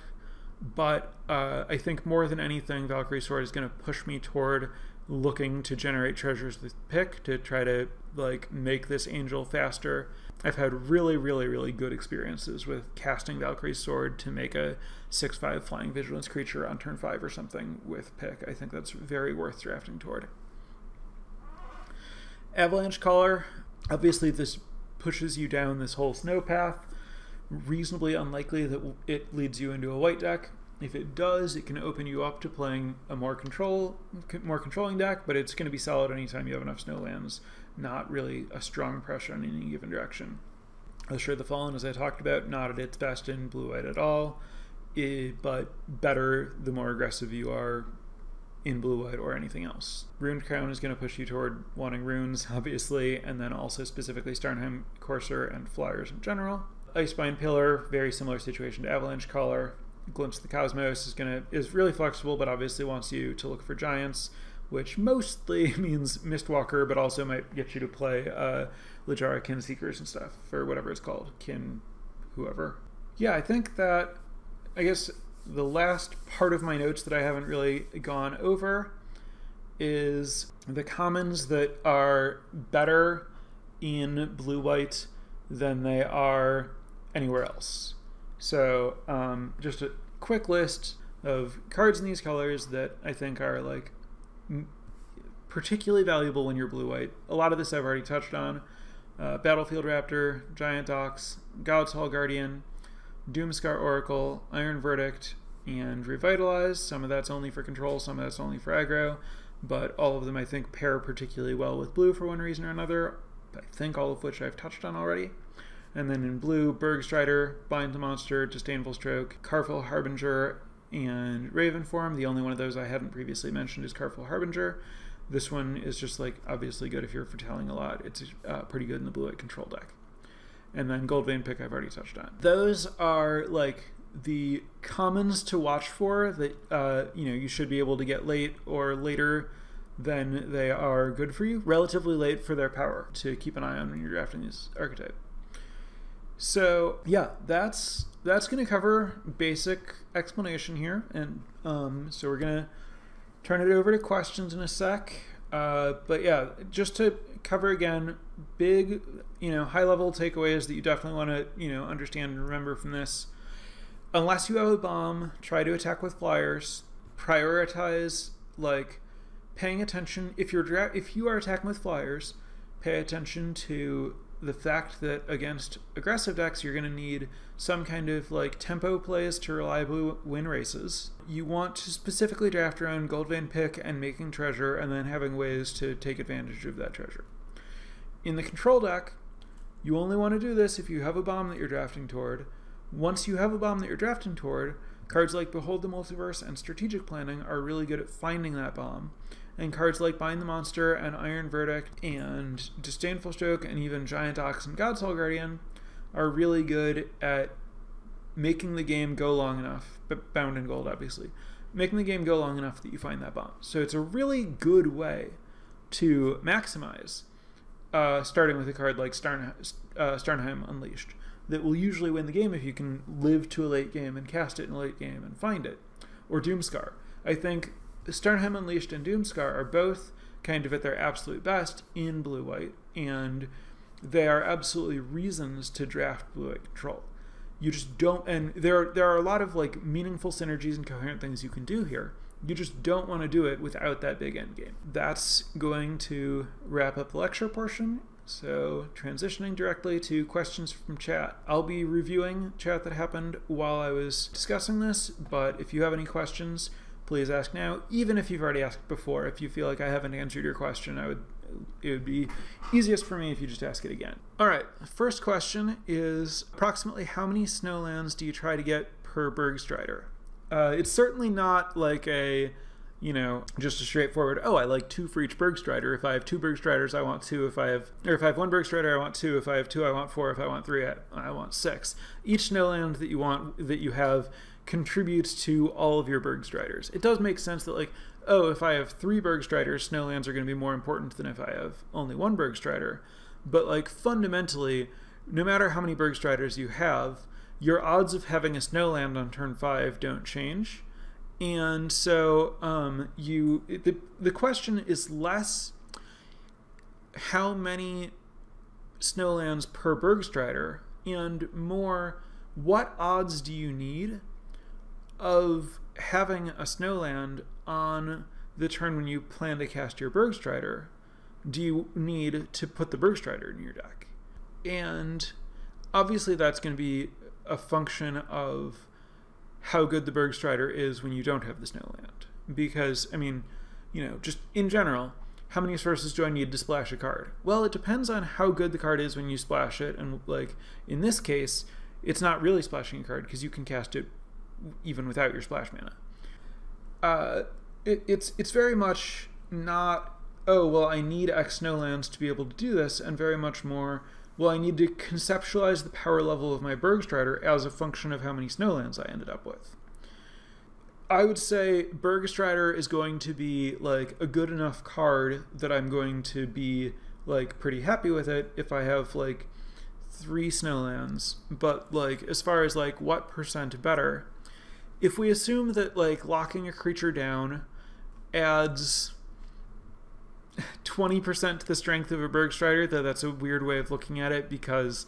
but uh, I think more than anything, Valkyrie Sword is going to push me toward looking to generate treasures with pick to try to like make this angel faster. I've had really, really, really good experiences with casting Valkyrie's Sword to make a 6 5 flying vigilance creature on turn 5 or something with pick. I think that's very worth drafting toward. Avalanche Caller, obviously, this pushes you down this whole snow path. Reasonably unlikely that it leads you into a white deck. If it does, it can open you up to playing a more control, more controlling deck, but it's going to be solid anytime you have enough snowlands. Not really a strong pressure in any given direction. Usher of the Fallen, as I talked about, not at its best in blue white at all, it, but better the more aggressive you are in blue white or anything else. Runed Crown is going to push you toward wanting runes, obviously, and then also specifically Starnheim Courser and Flyers in general. Icebind Pillar, very similar situation to Avalanche Caller. Glimpse of the Cosmos is gonna is really flexible, but obviously wants you to look for giants, which mostly means Mistwalker, but also might get you to play uh, Littjara Kinseekers and stuff or whatever it's called, Kin, whoever. Yeah, I think that I guess the last part of my notes that I haven't really gone over is the commons that are better in blue white than they are anywhere else. So, um, just a quick list of cards in these colors that I think are like particularly valuable when you're blue white. A lot of this I've already touched on. Uh, Battlefield Raptor, Giant Ox, God's Hall Guardian, Doomskar Oracle, Iron Verdict, and Revitalize. Some of that's only for control, some of that's only for aggro, but all of them I think pair particularly well with blue for one reason or another. I think all of which I've touched on already. And then in blue, Bergstrider, Bind the Monster, Disdainful Stroke, Karfell Harbinger, and Ravenform. The only one of those I haven't previously mentioned is Karfell Harbinger. This one is just like obviously good if you're foretelling a lot. It's uh, pretty good in the blue white control deck. And then Goldvein Pick I've already touched on. Those are like the commons to watch for that uh, you know you should be able to get late or later than they are good for you. Relatively late for their power to keep an eye on when you're drafting this archetype. So yeah, that's that's going to cover basic explanation here, and um, so we're going to turn it over to questions in a sec. Uh, but yeah, just to cover again, big, you know, high level takeaways that you definitely want to, you know, understand and remember from this. Unless you have a bomb, try to attack with flyers. Prioritize like paying attention if you're if you are attacking with flyers, pay attention to the fact that against aggressive decks, you're going to need some kind of like tempo plays to reliably win races. You want to specifically draft around Goldvein Pick and making treasure, and then having ways to take advantage of that treasure. In the control deck, you only want to do this if you have a bomb that you're drafting toward. Once you have a bomb that you're drafting toward, cards like Behold the Multiverse and Strategic Planning are really good at finding that bomb and cards like Bind the Monster and Iron Verdict and Disdainful Stroke and even Giant Ox and God's Hall Guardian are really good at making the game go long enough, but bound in gold, obviously, making the game go long enough that you find that bomb. So it's a really good way to maximize, uh, starting with a card like Starn- uh, Starnheim Unleashed, that will usually win the game if you can live to a late game and cast it in a late game and find it. Or Doomskar. I think Starnheim Unleashed and Doomskar are both kind of at their absolute best in blue white, and they are absolutely reasons to draft blue white control. You just don't, and there there are a lot of like meaningful synergies and coherent things you can do here. You just don't want to do it without that big end game. That's going to wrap up the lecture portion. So, transitioning directly to questions from chat. I'll be reviewing chat that happened while I was discussing this, but if you have any questions, please ask now. Even if you've already asked before, if you feel like I haven't answered your question, I would it would be easiest for me if you just ask it again. All right, first question is approximately how many snowlands do you try to get per Bergstrider? Uh, it's certainly not like a you know, just a straightforward, oh, I like two for each Bergstrider. If I have two Bergstriders, I want two. If I have, or if I have one Bergstrider, I want two. If I have two, I want four. If I want three, I, I want six. Each snowland that you want, that you have contributes to all of your Bergstriders. It does make sense that like, oh, if I have three Bergstriders, Snowlands are going to be more important than if I have only one Bergstrider. But like fundamentally, no matter how many Bergstriders you have, your odds of having a snowland on turn five don't change. And so um, you the the question is less how many snowlands per Bergstrider and more what odds do you need of having a snowland on the turn when you plan to cast your Bergstrider do you need to put the Bergstrider in your deck? And obviously that's going to be a function of how good the Bergstrider is when you don't have the Snowland. Because, I mean, you know, just in general, how many sources do I need to splash a card? Well, it depends on how good the card is when you splash it. And, like, in this case, it's not really splashing a card because you can cast it even without your splash mana. Uh, it, it's, it's very much not, oh, well, I need X Snowlands to be able to do this, and very much more, well, I need to conceptualize the power level of my Bergstrider as a function of how many Snowlands I ended up with. I would say Bergstrider is going to be like a good enough card that I'm going to be like pretty happy with it if I have like three Snowlands. But like as far as like what percent better, if we assume that like locking a creature down adds 20% to the strength of a Bergstrider, though that's a weird way of looking at it because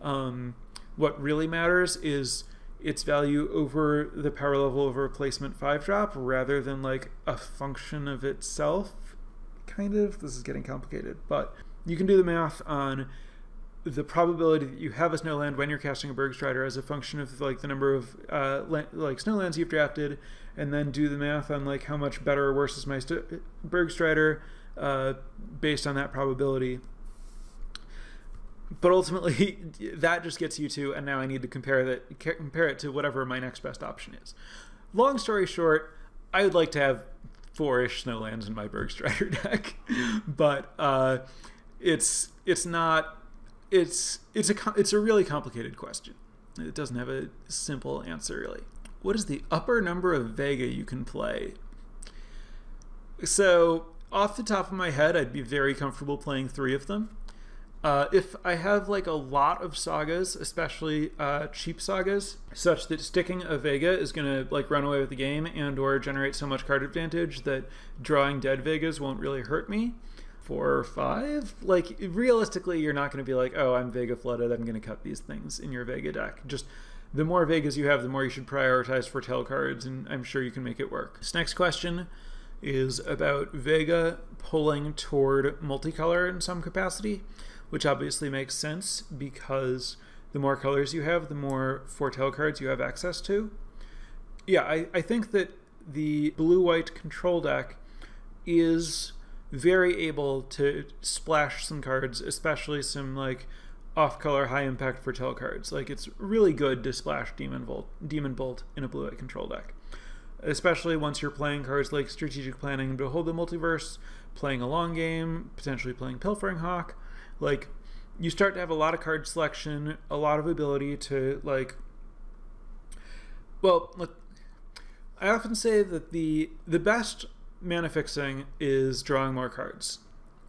um, what really matters is its value over the power level of a replacement 5 drop rather than like a function of itself. Kind of. This is getting complicated, but you can do the math on the probability that you have a snowland when you're casting a Bergstrider as a function of like the number of uh, like snowlands you've drafted, and then do the math on like how much better or worse is my Bergstrider uh, based on that probability. But ultimately, that just gets you to, and now I need to compare that compare it to whatever my next best option is. Long story short, I would like to have four-ish snowlands in my Bergstrider deck, but uh, it's it's not it's it's a it's a really complicated question. It doesn't have a simple answer really. What is the upper number of Vega you can play? So off the top of my head, I'd be very comfortable playing three of them. Uh, if I have like a lot of sagas, especially uh, cheap sagas, such that sticking a Vega is gonna like run away with the game and or generate so much card advantage that drawing dead Vegas won't really hurt me. Four or five, like realistically, you're not gonna be like, oh, I'm Vega flooded. I'm gonna cut these things in your Vega deck. Just the more Vegas you have, the more you should prioritize for foretell cards, and I'm sure you can make it work. This next question is about Vega pulling toward multicolor in some capacity, which obviously makes sense because the more colors you have, the more foretell cards you have access to. Yeah, I, I think that the blue white control deck is very able to splash some cards, especially some like off color high impact foretell cards. Like it's really good to splash Demon Bolt Demon Bolt in a blue white control deck especially once you're playing cards like Strategic Planning, Behold the Multiverse, playing a long game, potentially playing Pilfering Hawk. Like, you start to have a lot of card selection, a lot of ability to, like, well, look, I often say that the the best mana fixing is drawing more cards.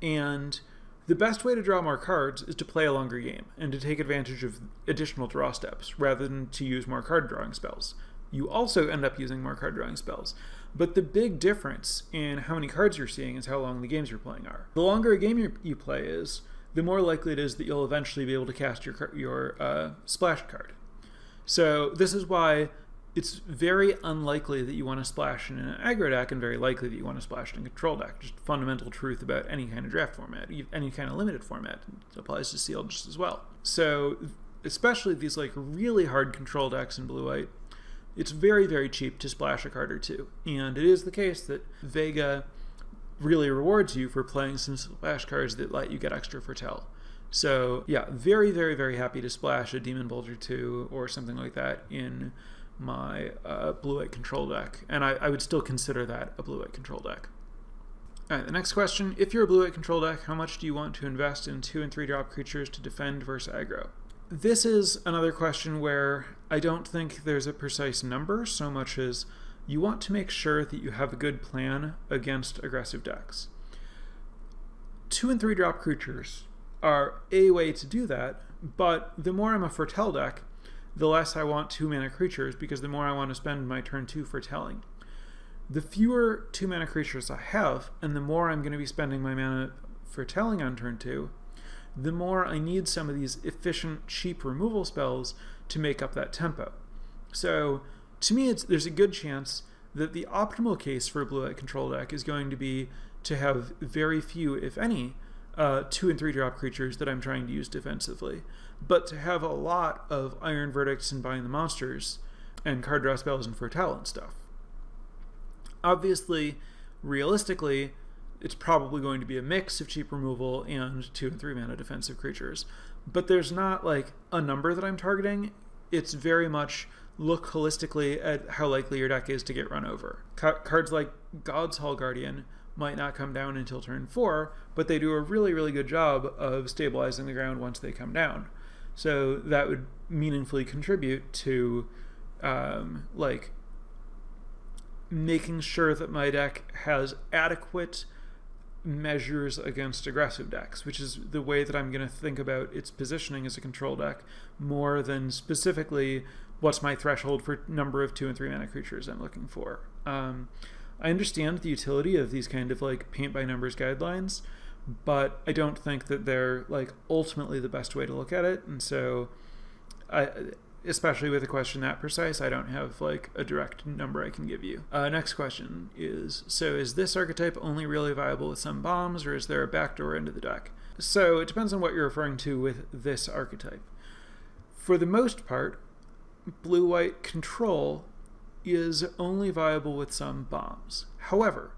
And the best way to draw more cards is to play a longer game and to take advantage of additional draw steps rather than to use more card drawing spells you also end up using more card drawing spells. But the big difference in how many cards you're seeing is how long the games you're playing are. The longer a game you, play is, the more likely it is that you'll eventually be able to cast your your uh, splash card. So this is why it's very unlikely that you want to splash in an aggro deck, and very likely that you want to splash in a control deck. Just fundamental truth about any kind of draft format, any kind of limited format it applies to sealed just as well. So especially these like really hard control decks in blue white it's very, very cheap to splash a card or two. And it is the case that Vega really rewards you for playing some splash cards that let you get extra foretell. So yeah, very, very, very happy to splash a Demon Bolt or two or something like that in my uh, blue-white control deck. And I, I would still consider that a blue-white control deck. All right, the next question. If you're a blue-white control deck, how much do you want to invest in two and three drop creatures to defend versus aggro? this is another question where I don't think there's a precise number so much as you want to make sure that you have a good plan against aggressive decks. Two and three drop creatures are a way to do that, but the more I'm a foretell deck, the less I want two mana creatures because the more I want to spend my turn two for telling. The fewer two mana creatures I have, and the more I'm going to be spending my mana for telling on turn two, the more I need some of these efficient, cheap removal spells to make up that tempo. So to me, it's, there's a good chance that the optimal case for a blue-white control deck is going to be to have very few, if any, uh, two and three drop creatures that I'm trying to use defensively, but to have a lot of Iron Verdicts and Bind the Monsters and card draw spells and Fertile and stuff. Obviously, realistically, it's probably going to be a mix of cheap removal and two and three mana defensive creatures. But there's not like a number that I'm targeting. It's very much look holistically at how likely your deck is to get run over. cards like God's Hall Guardian might not come down until turn four, but they do a really, really good job of stabilizing the ground once they come down. So that would meaningfully contribute to um, like making sure that my deck has adequate measures against aggressive decks, which is the way that I'm going to think about its positioning as a control deck more than specifically what's my threshold for number of two and three mana creatures I'm looking for. Um, I understand the utility of these kind of like paint by numbers guidelines, but I don't think that they're like ultimately the best way to look at it. And so, I, especially with a question that precise, I don't have like a direct number I can give you. Uh, next question is so is this archetype only really viable with some bombs, or is there a backdoor into the deck? So it depends on what you're referring to with this archetype. For the most part, blue white control is only viable with some bombs. However,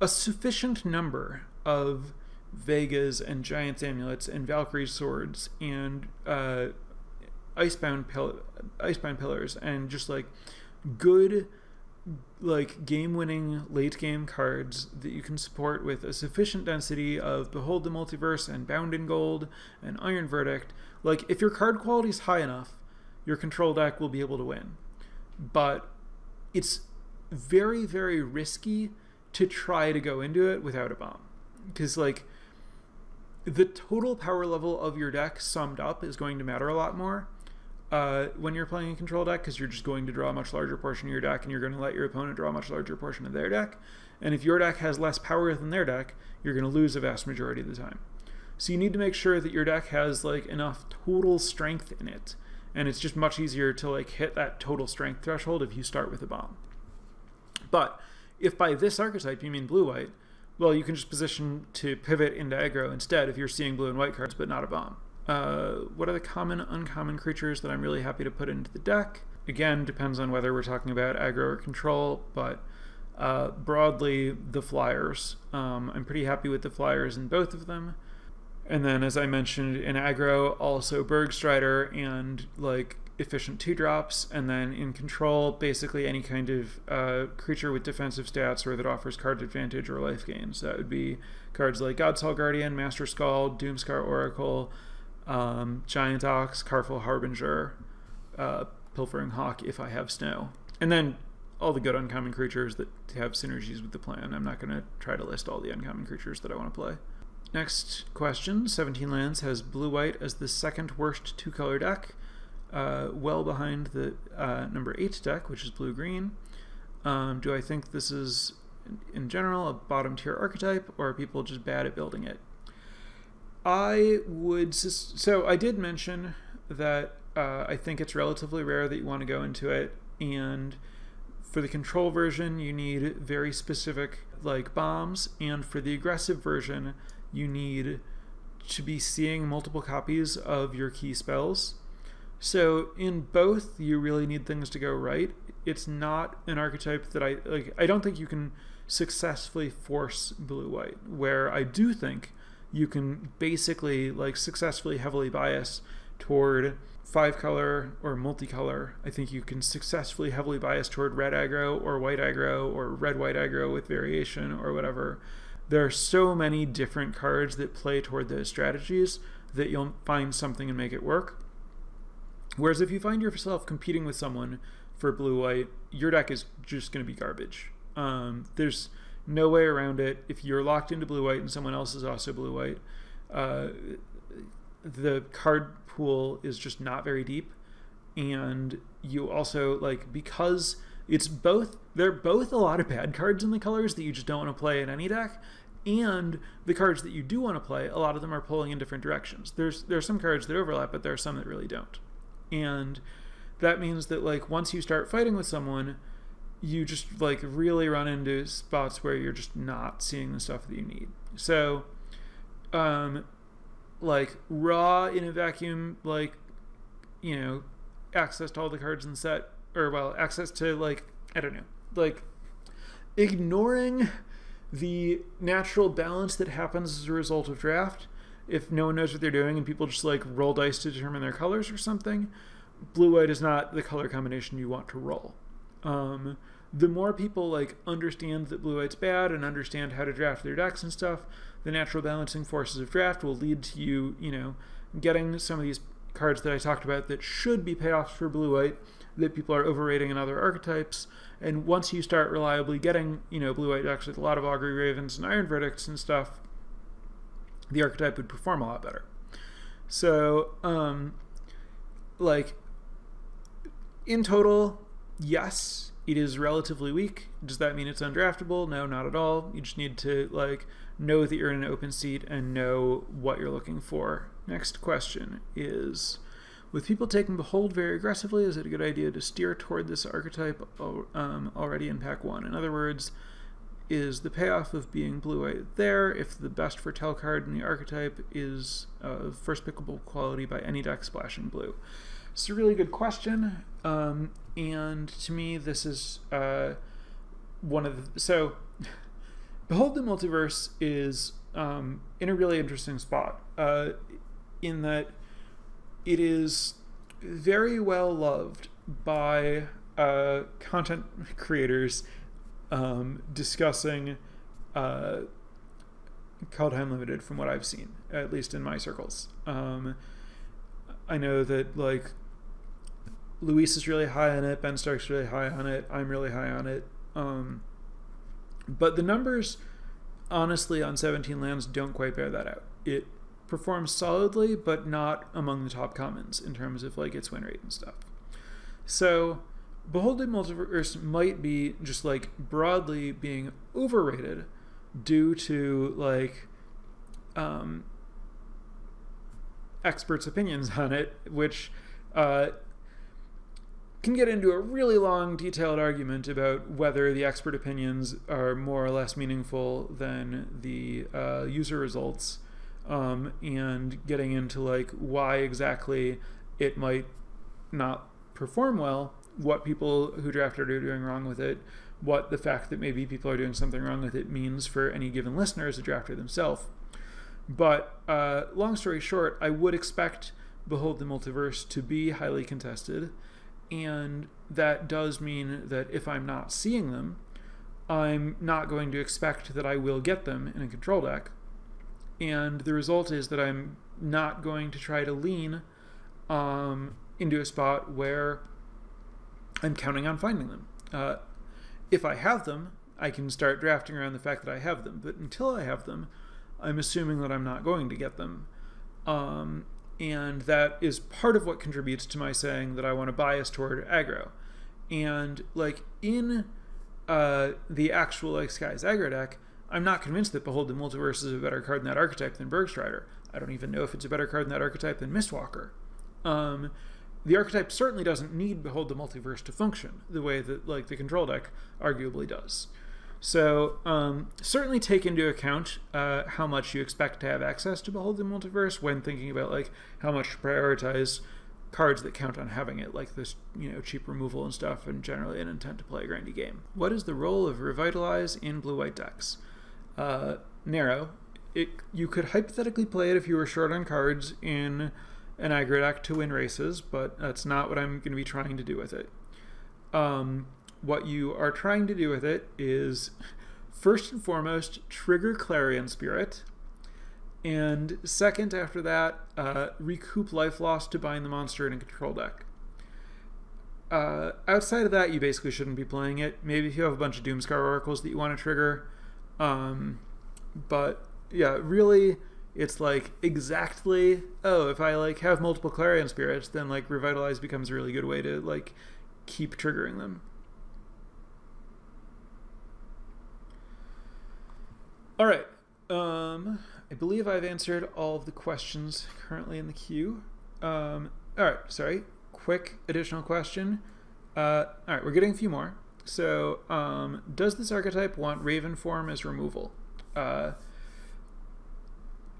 a sufficient number of Vegas and Giant's Amulets and Valkyrie Swords and uh, Icebound, pill- Icebound Pillars and just like good like game-winning late-game cards that you can support with a sufficient density of Behold the Multiverse and Bound in Gold and Iron Verdict. Like if your card quality is high enough, your control deck will be able to win but it's very very risky to try to go into it without a bomb. Because like the total power level of your deck summed up is going to matter a lot more uh, when you're playing a control deck because you're just going to draw a much larger portion of your deck and you're going to let your opponent draw a much larger portion of their deck. And if your deck has less power than their deck you're going to lose a vast majority of the time. So you need to make sure that your deck has like enough total strength in it and it's just much easier to like hit that total strength threshold if you start with a bomb. But if by this archetype you mean blue white, well, you can just position to pivot into aggro instead if you're seeing blue and white cards, but not a bomb. Uh, what are the common, uncommon creatures that I'm really happy to put into the deck? Again, depends on whether we're talking about aggro or control, but uh, broadly, the flyers. Um, I'm pretty happy with the flyers in both of them. And then, as I mentioned in aggro, also Bergstrider and like efficient two drops. And then in control, basically any kind of uh, creature with defensive stats or that offers card advantage or life gains. That would be cards like God's Hall Guardian, Master Skald, Doomskar Oracle, um, Giant Ox, Karfell Harbinger, uh, Pilfering Hawk if I have snow. And then all the good uncommon creatures that have synergies with the plan. I'm not going to try to list all the uncommon creatures that I want to play. Next question 17 Lands has blue white as the second worst two color deck, uh, well behind the uh, number 8 deck, which is blue green. Um, do I think this is, in general, a bottom tier archetype, or are people just bad at building it? I would. So I did mention that uh, I think it's relatively rare that you want to go into it, and for the control version, you need very specific like bombs, and for the aggressive version, you need to be seeing multiple copies of your key spells. So in both, you really need things to go right. It's not an archetype that I like. I don't think you can successfully force blue white. Where I do think you can basically like successfully heavily bias toward five color or multicolor. I think you can successfully heavily bias toward red aggro or white aggro or red white aggro with variation or whatever there are so many different cards that play toward those strategies that you'll find something and make it work. Whereas if you find yourself competing with someone for blue white, your deck is just going to be garbage. Um, there's no way around it. If you're locked into blue white and someone else is also blue white, uh, the card pool is just not very deep. and you also like because it's both they're both a lot of bad cards in the colors that you just don't want to play in any deck and the cards that you do want to play a lot of them are pulling in different directions. There's there are some cards that overlap but there are some that really don't. And that means that like once you start fighting with someone you just like really run into spots where you're just not seeing the stuff that you need. So um like raw in a vacuum like you know access to all the cards in the set or well access to like i don't know. Like ignoring the natural balance that happens as a result of draft if no one knows what they're doing and people just like roll dice to determine their colors or something blue white is not the color combination you want to roll. Um, the more people like understand that blue white's bad and understand how to draft their decks and stuff the natural balancing forces of draft will lead to you you know getting some of these cards that i talked about that should be payoffs for blue white that people are overrating in other archetypes and once you start reliably getting you know blue white decks with a lot of augury ravens and iron verdicts and stuff the archetype would perform a lot better so um like in total yes it is relatively weak. Does that mean it's undraftable? No, not at all. You just need to like know that you're in an open seat and know what you're looking for. Next question is with people taking Behold very aggressively, is it a good idea to steer toward this archetype um, already in pack one? In other words, is the payoff of being blue-white there if the best foretell card in the archetype is uh, first pickable quality by any deck splashing blue? It's a really good question. Um, and to me, this is uh, one of the. So, Behold the Multiverse is um, in a really interesting spot uh, in that it is very well loved by uh, content creators um, discussing uh, Kaldheim Limited from what I've seen, at least in my circles. Um, I know that like Luis is really high on it. Ben Stark's really high on it. I'm really high on it. Um, but the numbers, honestly, on 17 lands don't quite bear that out. It performs solidly, but not among the top commons in terms of like its win rate and stuff. So, Behold the Multiverse might be just like broadly being overrated due to like um, experts' opinions on it, which uh, can get into a really long, detailed argument about whether the expert opinions are more or less meaningful than the uh, user results, um, and getting into like why exactly it might not perform well, what people who drafted are doing wrong with it, what the fact that maybe people are doing something wrong with it means for any given listener as a drafter themselves. But uh, long story short, I would expect Behold the Multiverse to be highly contested and that does mean that if I'm not seeing them, I'm not going to expect that I will get them in a control deck. And the result is that I'm not going to try to lean um, into a spot where I'm counting on finding them. Uh, if I have them, I can start drafting around the fact that I have them. But until I have them, I'm assuming that I'm not going to get them. Um, and that is part of what contributes to my saying that I want to bias toward aggro. And like in uh, the actual like Skies aggro deck, I'm not convinced that Behold the Multiverse is a better card in that archetype than Bergstrider. I don't even know if it's a better card in that archetype than Mistwalker. Um, the archetype certainly doesn't need Behold the Multiverse to function the way that like the control deck arguably does. So um, certainly take into account uh, how much you expect to have access to Behold the Multiverse when thinking about like how much to prioritize cards that count on having it, like this you know cheap removal and stuff, and generally an intent to play a grindy game. What is the role of Revitalize in blue-white decks? Uh, narrow. It, you could hypothetically play it if you were short on cards in an aggro deck to win races, but that's not what I'm going to be trying to do with it. Um, what you are trying to do with it is first and foremost trigger Clarion Spirit, and second after that, uh, recoup life loss to bind the monster in a control deck. Uh, outside of that, you basically shouldn't be playing it. Maybe if you have a bunch of Doomskar Oracles that you want to trigger. Um, but yeah, really, it's like exactly oh if I like have multiple Clarion spirits, then like revitalize becomes a really good way to like keep triggering them. All right. Um, I believe I've answered all of the questions currently in the queue. Um, all right, sorry. Quick additional question. Uh, all right, we're getting a few more. So, um, does this archetype want Ravenform as removal? Uh,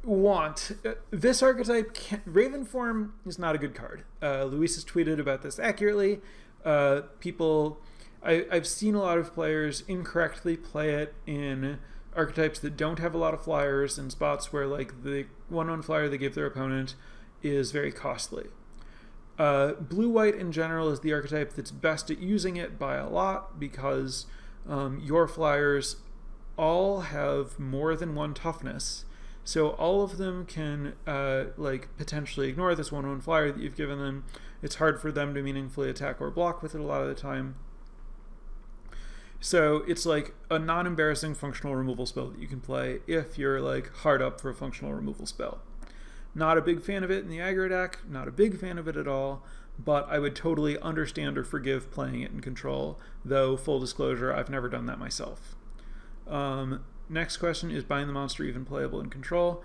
want uh, this archetype can, Ravenform is not a good card. Uh, Luis has tweeted about this accurately. Uh, people, I, I've seen a lot of players incorrectly play it in archetypes that don't have a lot of flyers and spots where like the one on flyer they give their opponent is very costly. Uh, blue white in general is the archetype that's best at using it by a lot because um, your flyers all have more than one toughness. So all of them can uh, like potentially ignore this one one flyer that you've given them. It's hard for them to meaningfully attack or block with it a lot of the time. So it's like a non-embarrassing functional removal spell that you can play if you're like hard up for a functional removal spell. Not a big fan of it in the aggro deck, not a big fan of it at all, but I would totally understand or forgive playing it in control, though full disclosure, I've never done that myself. Um, next question is Bind the Monster even playable in control?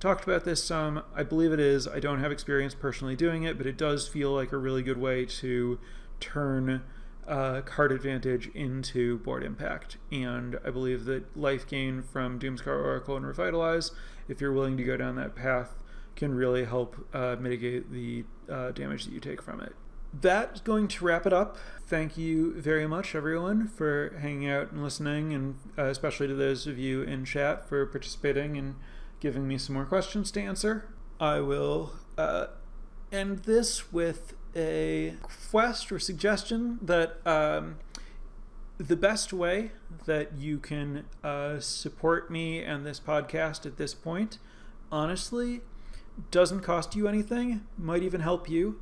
Talked about this some. I believe it is. I don't have experience personally doing it, but it does feel like a really good way to turn uh, card advantage into board impact. And I believe that life gain from Doomskar Oracle and Revitalize, if you're willing to go down that path, can really help uh, mitigate the uh, damage that you take from it. That's going to wrap it up. Thank you very much, everyone, for hanging out and listening, and uh, especially to those of you in chat for participating and giving me some more questions to answer. I will uh, end this with a quest or suggestion that um, the best way that you can uh, support me and this podcast at this point, honestly, doesn't cost you anything, might even help you,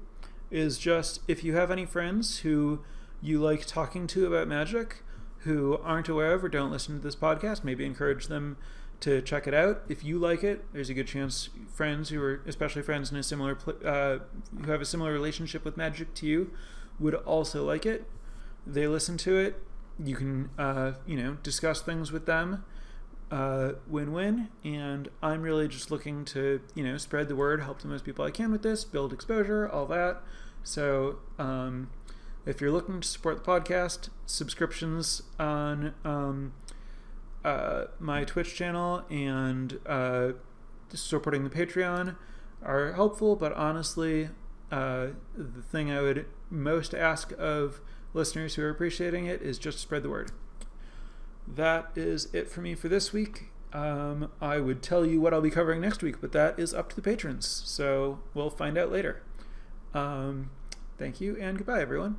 is just if you have any friends who you like talking to about magic who aren't aware of or don't listen to this podcast, maybe encourage them to check it out. If you like it, there's a good chance friends who are especially friends in a similar uh, who have a similar relationship with magic to you would also like it. They listen to it. You can uh, you know discuss things with them. Uh, win-win. And I'm really just looking to you know spread the word, help the most people I can with this, build exposure, all that. So. Um, if you're looking to support the podcast, subscriptions on um, uh, my Twitch channel and uh, supporting the Patreon are helpful, but honestly, uh, the thing I would most ask of listeners who are appreciating it is just spread the word. That is it for me for this week. Um, I would tell you what I'll be covering next week, but that is up to the patrons, so we'll find out later. Um, thank you, and goodbye, everyone.